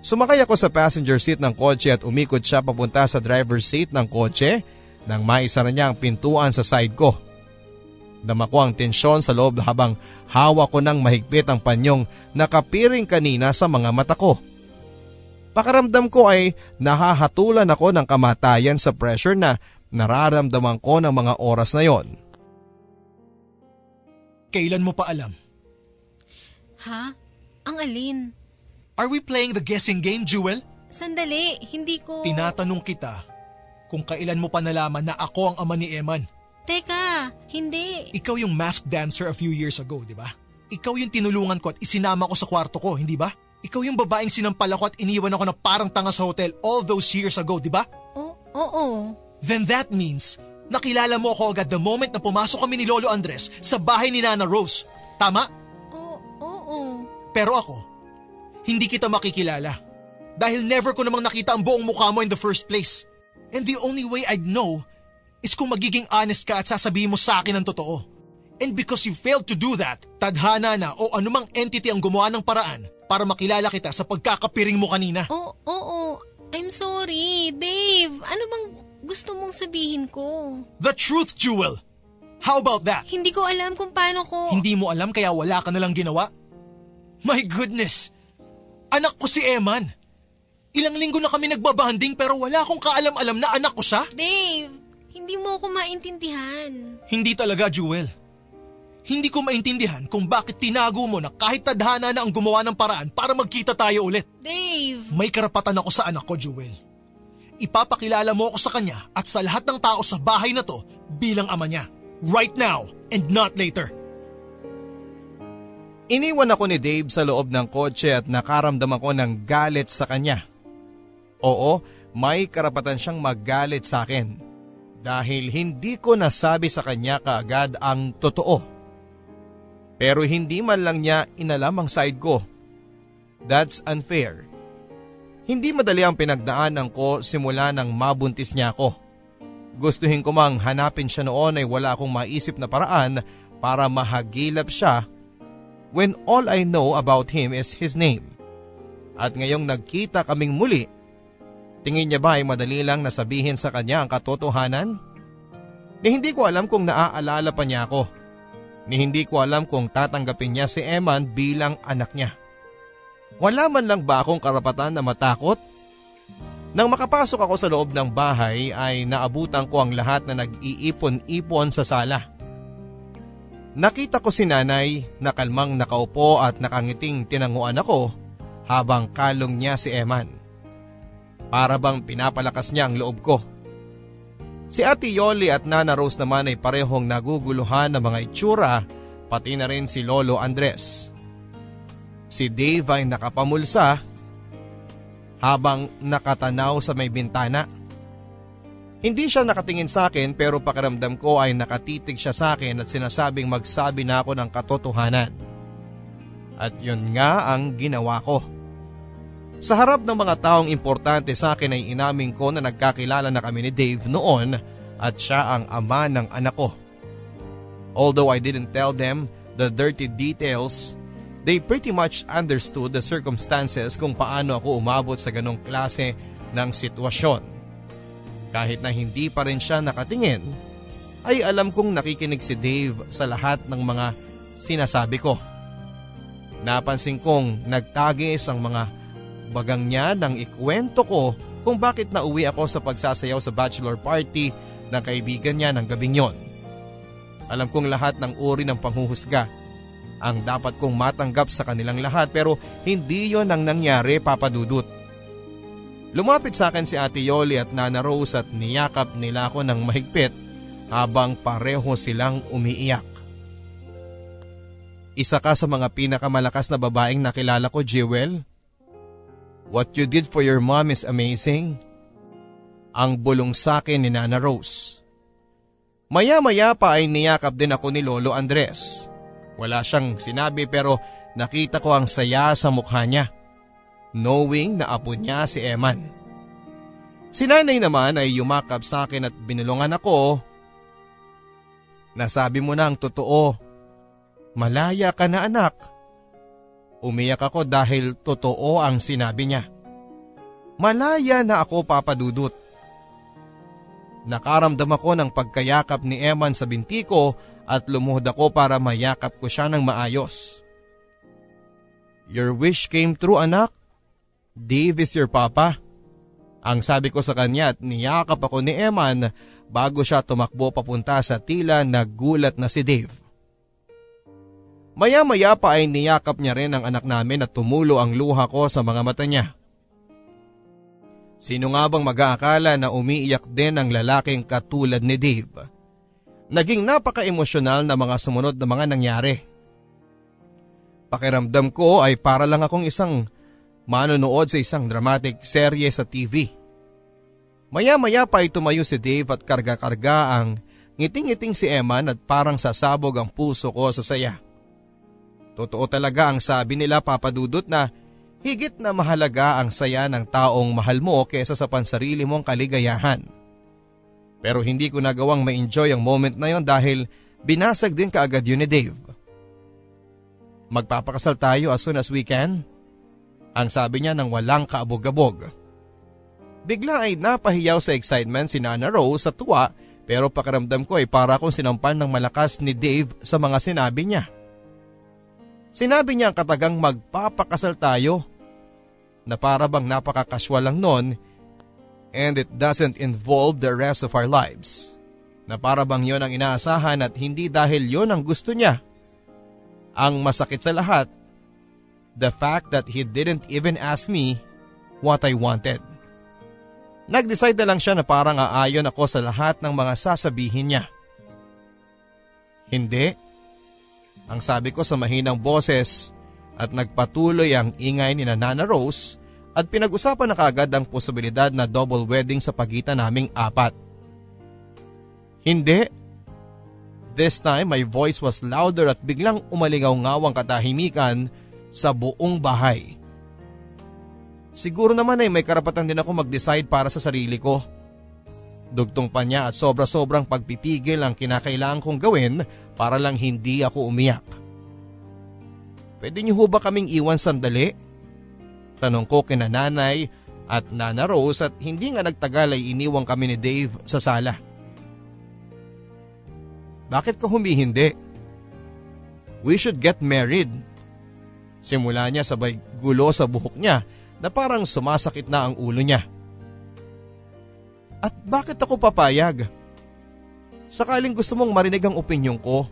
Sumakay ako sa passenger seat ng kotse at umikot siya papunta sa driver's seat ng kotse nang maisa na niya ang pintuan sa side ko. Dama ko ang tensyon sa loob habang hawak ko ng mahigpit ang panyong nakapiring kanina sa mga mata ko. Pakaramdam ko ay nahahatulan ako ng kamatayan sa pressure na nararamdaman ko ng mga oras na yon. Kailan mo pa alam? Ha? Ang alin? Are we playing the guessing game, Jewel? Sandali, hindi ko... Tinatanong kita kung kailan mo pa nalaman na ako ang ama ni Eman. Teka, hindi. Ikaw yung masked dancer a few years ago, di ba? Ikaw yung tinulungan ko at isinama ko sa kwarto ko, hindi ba? Ikaw yung babaeng sinampal ako at iniwan ako na parang tanga sa hotel all those years ago, di ba? Oo, oo. Then that means, nakilala mo ako agad the moment na pumasok kami ni Lolo Andres sa bahay ni Nana Rose. Tama? Oo, oo. Pero ako, hindi kita makikilala. Dahil never ko namang nakita ang buong mukha mo in the first place. And the only way I'd know is kung magiging honest ka at sasabihin mo sa akin ang totoo. And because you failed to do that, tadhana na o anumang entity ang gumawa ng paraan para makilala kita sa pagkakapiring mo kanina. Oo, oo. I'm sorry, Dave. Ano bang gusto mong sabihin ko? The truth, Jewel! How about that? Hindi ko alam kung paano ko... Hindi mo alam kaya wala ka nalang ginawa? My goodness! Anak ko si Eman. Ilang linggo na kami nagbabanding pero wala akong kaalam-alam na anak ko siya. Dave, hindi mo ako maintindihan. Hindi talaga, Jewel. Hindi ko maintindihan kung bakit tinago mo na kahit tadhana na ang gumawa ng paraan para magkita tayo ulit. Dave! May karapatan ako sa anak ko, Jewel. Ipapakilala mo ako sa kanya at sa lahat ng tao sa bahay na to bilang ama niya. Right now and not later. Iniwan ako ni Dave sa loob ng kotse at nakaramdam ako ng galit sa kanya. Oo, may karapatan siyang magalit sa akin dahil hindi ko nasabi sa kanya kaagad ang totoo. Pero hindi man lang niya inalam ang side ko. That's unfair. Hindi madali ang pinagdaanan ko simula nang mabuntis niya ako. Gustuhin ko mang hanapin siya noon ay wala akong maisip na paraan para mahagilap siya when all I know about him is his name. At ngayong nagkita kaming muli, tingin niya ba ay madali lang nasabihin sa kanya ang katotohanan? Ni hindi ko alam kung naaalala pa niya ako. Ni hindi ko alam kung tatanggapin niya si Eman bilang anak niya. Wala man lang ba akong karapatan na matakot? Nang makapasok ako sa loob ng bahay ay naabutan ko ang lahat na nag-iipon-ipon sa sala. Nakita ko si nanay na kalmang nakaupo at nakangiting tinanguan ako habang kalong niya si Eman. Para bang pinapalakas niya ang loob ko. Si Ate Yoli at Nana Rose naman ay parehong naguguluhan ng mga itsura pati na rin si Lolo Andres. Si Dave ay nakapamulsa habang nakatanaw sa may bintana. Hindi siya nakatingin sa akin pero pakiramdam ko ay nakatitig siya sa akin at sinasabing magsabi na ako ng katotohanan. At yun nga ang ginawa ko. Sa harap ng mga taong importante sa akin ay inamin ko na nagkakilala na kami ni Dave noon at siya ang ama ng anak ko. Although I didn't tell them the dirty details, they pretty much understood the circumstances kung paano ako umabot sa ganong klase ng sitwasyon. Kahit na hindi pa rin siya nakatingin, ay alam kong nakikinig si Dave sa lahat ng mga sinasabi ko. Napansin kong nagtagis ang mga bagang niya nang ikwento ko kung bakit nauwi ako sa pagsasayaw sa bachelor party ng kaibigan niya ng gabing yon. Alam kong lahat ng uri ng panghuhusga ang dapat kong matanggap sa kanilang lahat pero hindi yon ang nangyari papadudot. Lumapit sa akin si Ate Yoli at Nana Rose at niyakap nila ako ng mahigpit habang pareho silang umiiyak. Isa ka sa mga pinakamalakas na babaeng nakilala ko, Jewel. What you did for your mom is amazing. Ang bulong sa akin ni Nana Rose. Maya-maya pa ay niyakap din ako ni Lolo Andres. Wala siyang sinabi pero nakita ko ang saya sa mukha niya. Knowing na apo niya si Eman. Si nanay naman ay yumakap sa akin at binulungan ako. Nasabi mo na ang totoo. Malaya ka na anak. Umiyak ako dahil totoo ang sinabi niya. Malaya na ako papadudot. Nakaramdam ako ng pagkayakap ni Eman sa binti ko at lumuhod ako para mayakap ko siya ng maayos. Your wish came true anak. Dave is your papa. Ang sabi ko sa kanya at niyakap ako ni Eman bago siya tumakbo papunta sa tila nagulat na si Dave. Maya-maya pa ay niyakap niya rin ang anak namin at tumulo ang luha ko sa mga mata niya. Sino nga bang mag-aakala na umiiyak din ang lalaking katulad ni Dave? Naging napaka-emosyonal na mga sumunod na mga nangyari. Pakiramdam ko ay para lang akong isang manonood sa isang dramatic serye sa TV. Maya-maya pa ay tumayo si Dave at karga-karga ang ngiting-ngiting si Eman at parang sasabog ang puso ko sa saya. Totoo talaga ang sabi nila papadudot na higit na mahalaga ang saya ng taong mahal mo kesa sa pansarili mong kaligayahan. Pero hindi ko nagawang ma-enjoy ang moment na yon dahil binasag din kaagad yun ni Dave. Magpapakasal tayo as soon as we can? Ang sabi niya nang walang kaabog-abog. Bigla ay napahiyaw sa excitement si Nana Rose sa tuwa pero pakiramdam ko ay para akong sinampan ng malakas ni Dave sa mga sinabi niya. Sinabi niya ang katagang magpapakasal tayo na para bang napakakaswal lang nun and it doesn't involve the rest of our lives. Na para bang yon ang inaasahan at hindi dahil yon ang gusto niya. Ang masakit sa lahat, the fact that he didn't even ask me what I wanted. Nag-decide na lang siya na parang aayon ako sa lahat ng mga sasabihin niya. Hindi. Ang sabi ko sa mahinang boses at nagpatuloy ang ingay ni Nana Rose at pinag-usapan na kagad ang posibilidad na double wedding sa pagitan naming apat. Hindi. This time my voice was louder at biglang umalingaw-ngawang katahimikan sa buong bahay. Siguro naman ay may karapatan din ako mag-decide para sa sarili ko. Dugtong pa niya at sobra-sobrang pagpipigil ang kinakailangan kong gawin para lang hindi ako umiyak. Pwede niyo ho ba kaming iwan sandali? Tanong ko kina nanay at nana Rose at hindi nga nagtagal ay iniwang kami ni Dave sa sala. Bakit ka humihindi? We should get married. Simula niya sabay gulo sa buhok niya na parang sumasakit na ang ulo niya. At bakit ako papayag? Sakaling gusto mong marinig ang opinyon ko,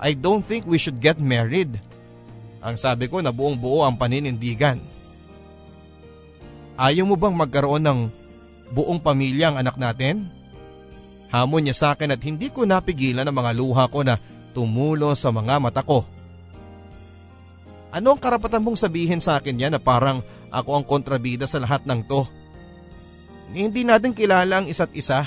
I don't think we should get married. Ang sabi ko na buong buo ang paninindigan. Ayaw mo bang magkaroon ng buong pamilya ang anak natin? Hamon niya sa akin at hindi ko napigilan ang mga luha ko na tumulo sa mga mata ko. Ano ang karapatan mong sabihin sa akin yan na parang ako ang kontrabida sa lahat ng to? Ni hindi natin kilala ang isa't isa.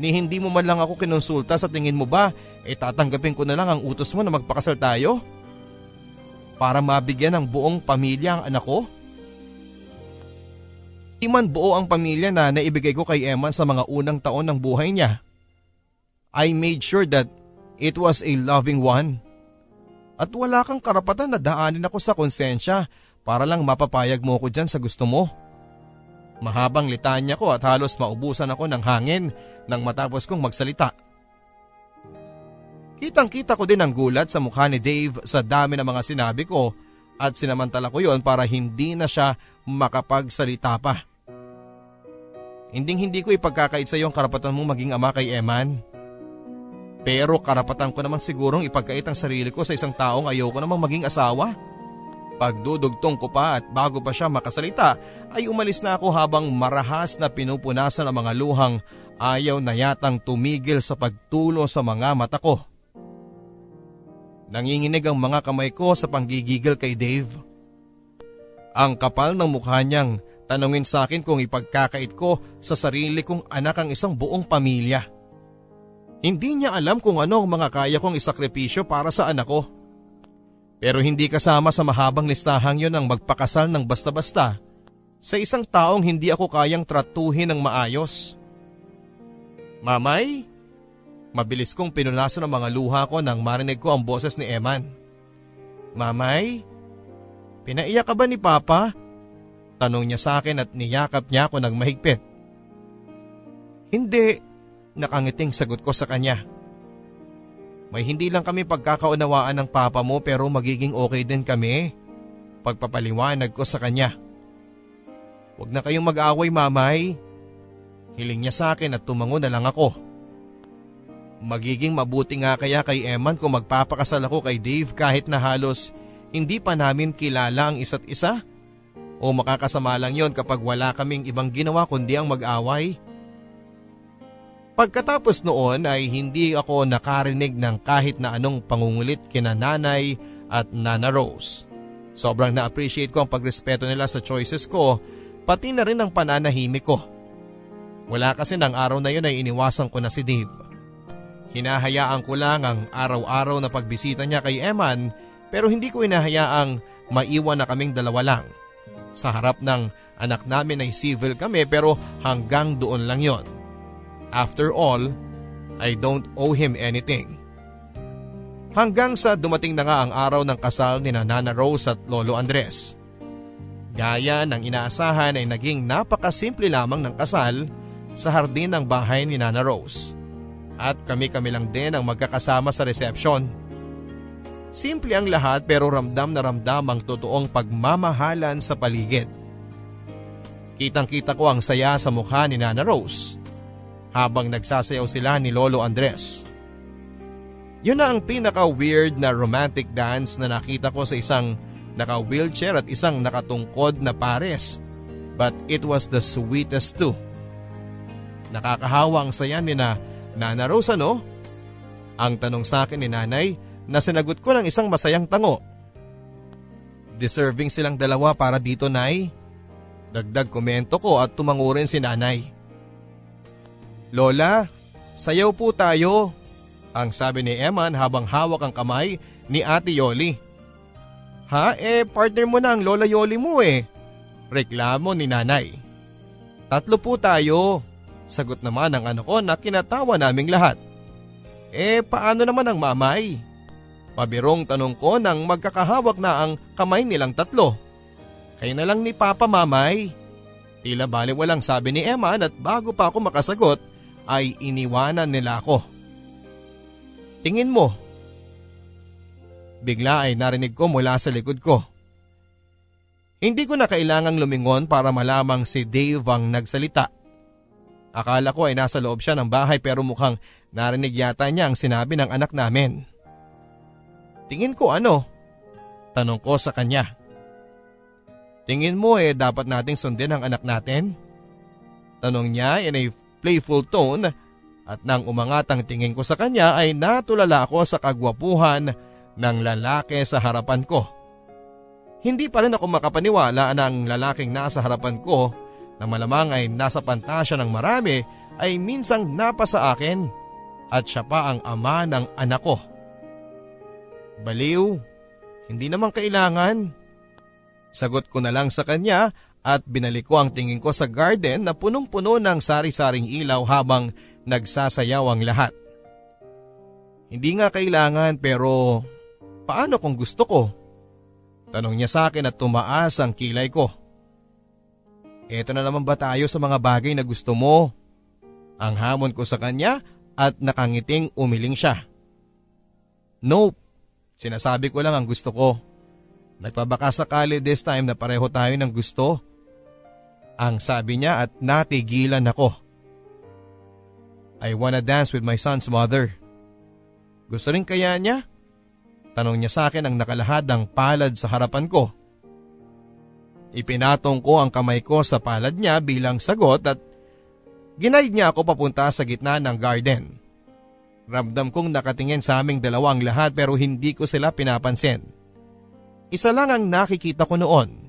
Ni hindi mo man lang ako kinonsulta sa tingin mo ba, eh tatanggapin ko na lang ang utos mo na magpakasal tayo? Para mabigyan ng buong pamilya ang anak ko? Di buo ang pamilya na naibigay ko kay Eman sa mga unang taon ng buhay niya. I made sure that it was a loving one. At wala kang karapatan na daanin ako sa konsensya para lang mapapayag mo ko dyan sa gusto mo. Mahabang litanya ko at halos maubusan ako ng hangin nang matapos kong magsalita. Kitang kita ko din ang gulat sa mukha ni Dave sa dami ng mga sinabi ko at sinamantala ko yon para hindi na siya makapagsalita pa. Hinding hindi ko ipagkakait sa iyo ang karapatan mong maging ama kay Eman. Pero karapatan ko naman sigurong ipagkait ang sarili ko sa isang taong ayoko namang maging asawa. Pagdudugtong ko pa at bago pa siya makasalita ay umalis na ako habang marahas na pinupunasan ang mga luhang ayaw na yatang tumigil sa pagtulo sa mga mata ko. Nanginginig ang mga kamay ko sa panggigigil kay Dave. Ang kapal ng mukha niyang tanungin sa akin kung ipagkakait ko sa sarili kong anak ang isang buong pamilya. Hindi niya alam kung ano ang mga kaya kong isakripisyo para sa anak ko. Pero hindi kasama sa mahabang listahang yon ang magpakasal ng basta-basta sa isang taong hindi ako kayang tratuhin ng maayos. Mamay, mabilis kong pinunasan ang mga luha ko nang marinig ko ang boses ni Eman. Mamay, pinaiyak ka ba ni Papa? Tanong niya sa akin at niyakap niya ako ng mahigpit. Hindi, nakangiting sagot ko sa kanya. May hindi lang kami pagkakaunawaan ng papa mo pero magiging okay din kami. Pagpapaliwanag ko sa kanya. Huwag na kayong mag-away mamay. Hiling niya sa akin at tumango na lang ako. Magiging mabuti nga kaya kay Eman kung magpapakasal ako kay Dave kahit na halos hindi pa namin kilala ang isa't isa? O makakasama lang yon kapag wala kaming ibang ginawa kundi ang mag-away? Pagkatapos noon ay hindi ako nakarinig ng kahit na anong pangungulit kina nanay at nana Rose. Sobrang na-appreciate ko ang pagrespeto nila sa choices ko pati na rin ang pananahimik ko. Wala kasi ng araw na yun ay iniwasan ko na si Dave. Hinahayaan ko lang ang araw-araw na pagbisita niya kay Eman pero hindi ko inahayaang maiwan na kaming dalawa lang. Sa harap ng anak namin ay civil kami pero hanggang doon lang yon. After all, I don't owe him anything. Hanggang sa dumating na nga ang araw ng kasal ni Nana Rose at Lolo Andres. Gaya ng inaasahan ay naging napakasimple lamang ng kasal sa hardin ng bahay ni Nana Rose. At kami-kami lang din ang magkakasama sa reception. Simple ang lahat pero ramdam na ramdam ang totoong pagmamahalan sa paligid. Kitang kita ko ang saya sa mukha ni Nana Rose habang nagsasayaw sila ni Lolo Andres. Yun na ang pinaka-weird na romantic dance na nakita ko sa isang naka-wheelchair at isang nakatungkod na pares. But it was the sweetest too. Nakakahawa ang saya ni na Nana Rosa no? Ang tanong sa akin ni nanay na sinagot ko ng isang masayang tango. Deserving silang dalawa para dito nay. Dagdag komento ko at tumangurin si nanay. Lola, sayaw po tayo. Ang sabi ni Eman habang hawak ang kamay ni Ate Yoli. Ha eh partner mo na ang Lola Yoli mo eh. Reklamo ni nanay. Tatlo po tayo. Sagot naman ng ano ko na kinatawa naming lahat. Eh paano naman ang mamay? Pabirong tanong ko nang magkakahawak na ang kamay nilang tatlo. Kayo na lang ni Papa Mamay. Tila bali walang sabi ni Eman at bago pa ako makasagot ay iniwanan nila ako. Tingin mo. Bigla ay narinig ko mula sa likod ko. Hindi ko na kailangang lumingon para malamang si Dave ang nagsalita. Akala ko ay nasa loob siya ng bahay pero mukhang narinig yata niya ang sinabi ng anak namin. Tingin ko ano? Tanong ko sa kanya. Tingin mo eh dapat nating sundin ang anak natin? Tanong niya in a playful tone at nang umangat ang tingin ko sa kanya ay natulala ako sa kagwapuhan ng lalaki sa harapan ko. Hindi pa rin ako makapaniwala na ang lalaking nasa harapan ko na malamang ay nasa pantasya ng marami ay minsang napa sa akin at siya pa ang ama ng anak ko. Baliw, hindi naman kailangan. Sagot ko na lang sa kanya at binalik ko ang tingin ko sa garden na punong-puno ng sari-saring ilaw habang nagsasayaw ang lahat. Hindi nga kailangan pero paano kung gusto ko? Tanong niya sa akin at tumaas ang kilay ko. Eto na naman ba tayo sa mga bagay na gusto mo? Ang hamon ko sa kanya at nakangiting umiling siya. Nope, sinasabi ko lang ang gusto ko. Nagpabaka sakali this time na pareho tayo ng gusto. Ang sabi niya at natigilan ako. I wanna dance with my son's mother. Gusto rin kaya niya? Tanong niya sa akin ang nakalahad ng palad sa harapan ko. Ipinatong ko ang kamay ko sa palad niya bilang sagot at ginaid niya ako papunta sa gitna ng garden. Ramdam kong nakatingin sa aming dalawang lahat pero hindi ko sila pinapansin. Isa lang ang nakikita ko noon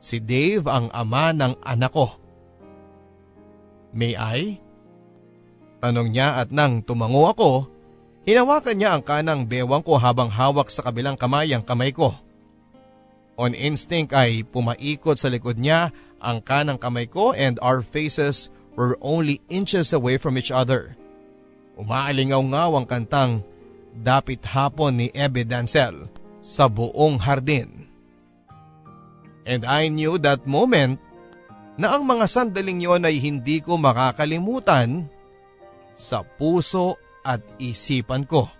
Si Dave ang ama ng anak ko. May I? Tanong niya at nang tumango ako, hinawakan niya ang kanang bewang ko habang hawak sa kabilang kamay ang kamay ko. On instinct ay pumaikot sa likod niya ang kanang kamay ko and our faces were only inches away from each other. Umaalingaw-ngaw ang kantang Dapit Hapon ni Ebe Dancel sa buong hardin. And I knew that moment na ang mga sandaling yon ay hindi ko makakalimutan sa puso at isipan ko.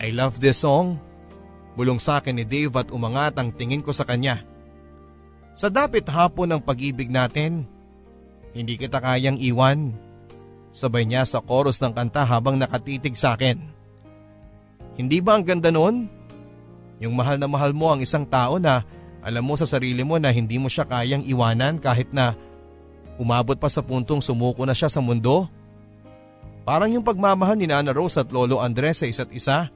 I love this song. Bulong sa akin ni Dave at umangat ang tingin ko sa kanya. Sa dapit hapon ng pag-ibig natin, hindi kita kayang iwan. Sabay niya sa chorus ng kanta habang nakatitig sa akin. Hindi ba ang ganda noon? Yung mahal na mahal mo ang isang tao na alam mo sa sarili mo na hindi mo siya kayang iwanan kahit na umabot pa sa puntong sumuko na siya sa mundo? Parang yung pagmamahal ni Nana Rose at Lolo Andres sa isa't isa.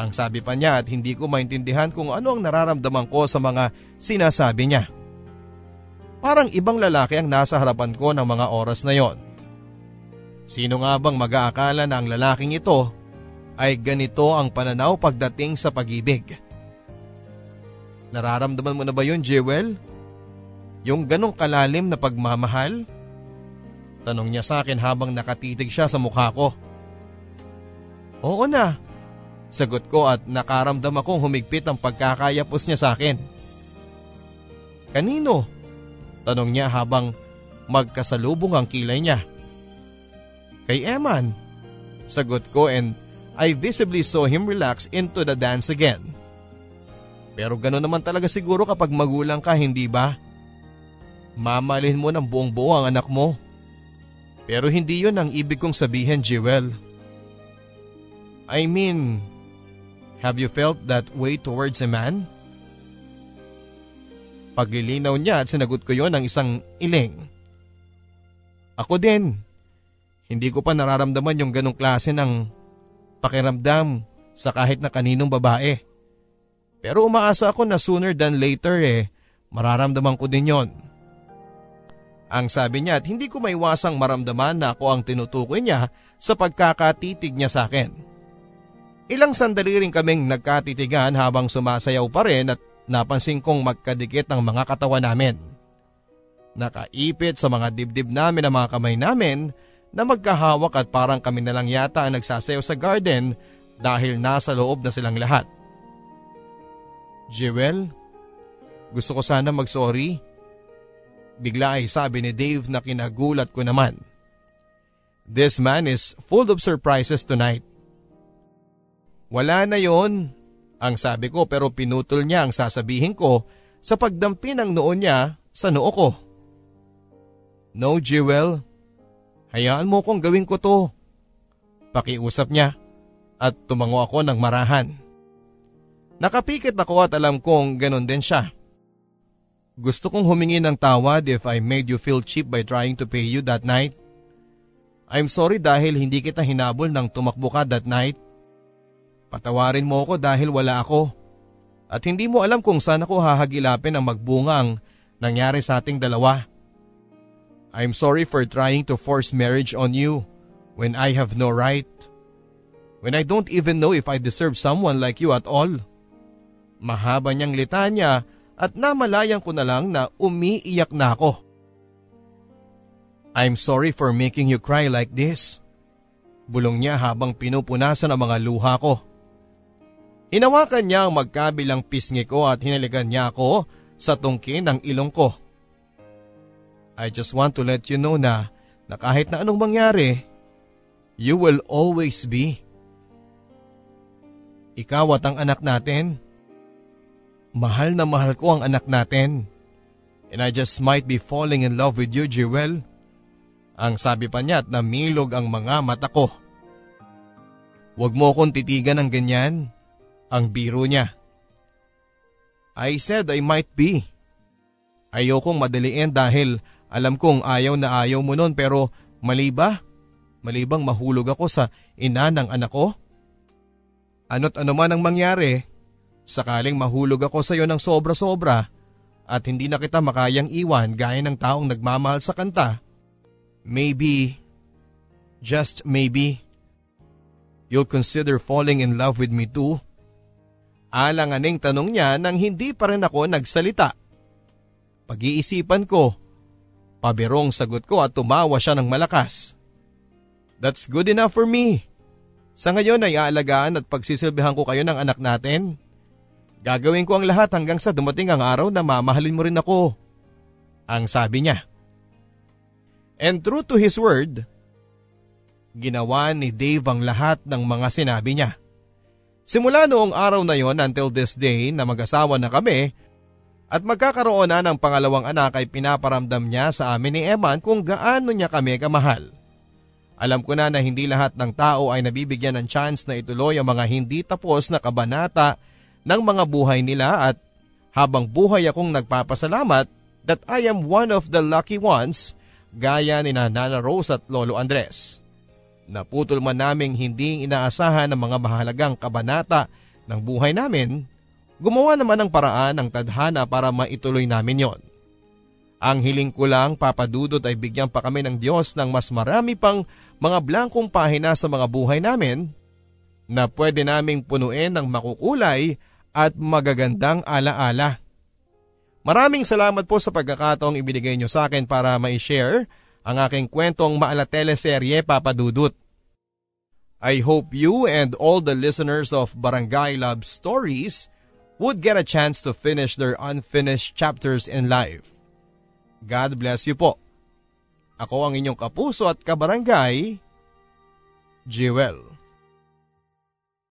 Ang sabi pa niya at hindi ko maintindihan kung ano ang nararamdaman ko sa mga sinasabi niya. Parang ibang lalaki ang nasa harapan ko ng mga oras na yon. Sino nga bang mag-aakala na ang lalaking ito ay ganito ang pananaw pagdating sa pag-ibig? Nararamdaman mo na ba yun, Jewel? Yung ganong kalalim na pagmamahal? Tanong niya sa akin habang nakatitig siya sa mukha ko. Oo na, sagot ko at nakaramdam akong humigpit ang pagkakayapos niya sa akin. Kanino? Tanong niya habang magkasalubong ang kilay niya. Kay Eman, sagot ko and I visibly saw him relax into the dance again. Pero gano'n naman talaga siguro kapag magulang ka, hindi ba? Mamalin mo ng buong buo ang anak mo. Pero hindi yon ang ibig kong sabihin, Jewel. I mean, have you felt that way towards a man? Paglilinaw niya at sinagot ko yon ng isang iling. Ako din. Hindi ko pa nararamdaman yung ganong klase ng pakiramdam sa kahit na kaninong babae. Pero umaasa ako na sooner than later eh, mararamdaman ko din yon. Ang sabi niya at hindi ko maiwasang maramdaman na ako ang tinutukoy niya sa pagkakatitig niya sa akin. Ilang sandali rin kaming nagkatitigan habang sumasayaw pa rin at napansin kong magkadikit ang mga katawan namin. Nakaipit sa mga dibdib namin ang mga kamay namin na magkahawak at parang kami na lang yata ang nagsasayaw sa garden dahil nasa loob na silang lahat. Jewel, gusto ko sana mag-sorry. Bigla ay sabi ni Dave na kinagulat ko naman. This man is full of surprises tonight. Wala na yon, ang sabi ko pero pinutol niya ang sasabihin ko sa pagdampi ng noon niya sa noo ko. No, Jewel. Hayaan mo kong gawin ko to. Pakiusap niya at tumango ako ng marahan. Nakapikit ako at alam kong ganon din siya. Gusto kong humingi ng tawad if I made you feel cheap by trying to pay you that night. I'm sorry dahil hindi kita hinabol ng tumakbo ka that night. Patawarin mo ako dahil wala ako. At hindi mo alam kung saan ako hahagilapin ang magbunga ang nangyari sa ating dalawa. I'm sorry for trying to force marriage on you when I have no right. When I don't even know if I deserve someone like you at all. Mahaba niyang litanya at namalayan ko na lang na umiiyak na ako. I'm sorry for making you cry like this. Bulong niya habang pinupunasan ang mga luha ko. Hinawakan niya ang magkabilang pisngi ko at hinaligan niya ako sa tungkin ng ilong ko. I just want to let you know na, na kahit na anong mangyari, you will always be. Ikaw at ang anak natin. Mahal na mahal ko ang anak natin. And I just might be falling in love with you, Jewel. Ang sabi pa niya at namilog ang mga mata ko. Huwag mo akong titigan ng ganyan. Ang biro niya. I said I might be. Ayokong madaliin dahil alam kong ayaw na ayaw mo nun pero mali ba? Mali bang mahulog ako sa ina ng anak ko? Ano't ano man ang mangyari, Sakaling mahulog ako sa iyo ng sobra-sobra at hindi na kita makayang iwan gaya ng taong nagmamahal sa kanta, maybe, just maybe, you'll consider falling in love with me too? Alanganing tanong niya nang hindi pa rin ako nagsalita. Pag-iisipan ko, pabirong sagot ko at tumawa siya ng malakas. That's good enough for me. Sa ngayon ay aalagaan at pagsisilbihan ko kayo ng anak natin. Gagawin ko ang lahat hanggang sa dumating ang araw na mamahalin mo rin ako. Ang sabi niya. And true to his word, ginawa ni Dave ang lahat ng mga sinabi niya. Simula noong araw na yon until this day na mag-asawa na kami at magkakaroon na ng pangalawang anak ay pinaparamdam niya sa amin ni Eman kung gaano niya kami kamahal. Alam ko na na hindi lahat ng tao ay nabibigyan ng chance na ituloy ang mga hindi tapos na kabanata ng mga buhay nila at habang buhay akong nagpapasalamat that I am one of the lucky ones gaya ni Nana Rose at Lolo Andres. Naputol man naming hindi inaasahan ng mga mahalagang kabanata ng buhay namin, gumawa naman ng paraan ng tadhana para maituloy namin yon. Ang hiling ko lang papadudot ay bigyan pa kami ng Diyos ng mas marami pang mga blankong pahina sa mga buhay namin na pwede naming punuin ng makukulay at magagandang alaala. Maraming salamat po sa pagkakataong ibinigay nyo sa akin para ma-share ang aking kwentong maala teleserye Papadudut. I hope you and all the listeners of Barangay Love Stories would get a chance to finish their unfinished chapters in life. God bless you po. Ako ang inyong kapuso at kabarangay, Jewel.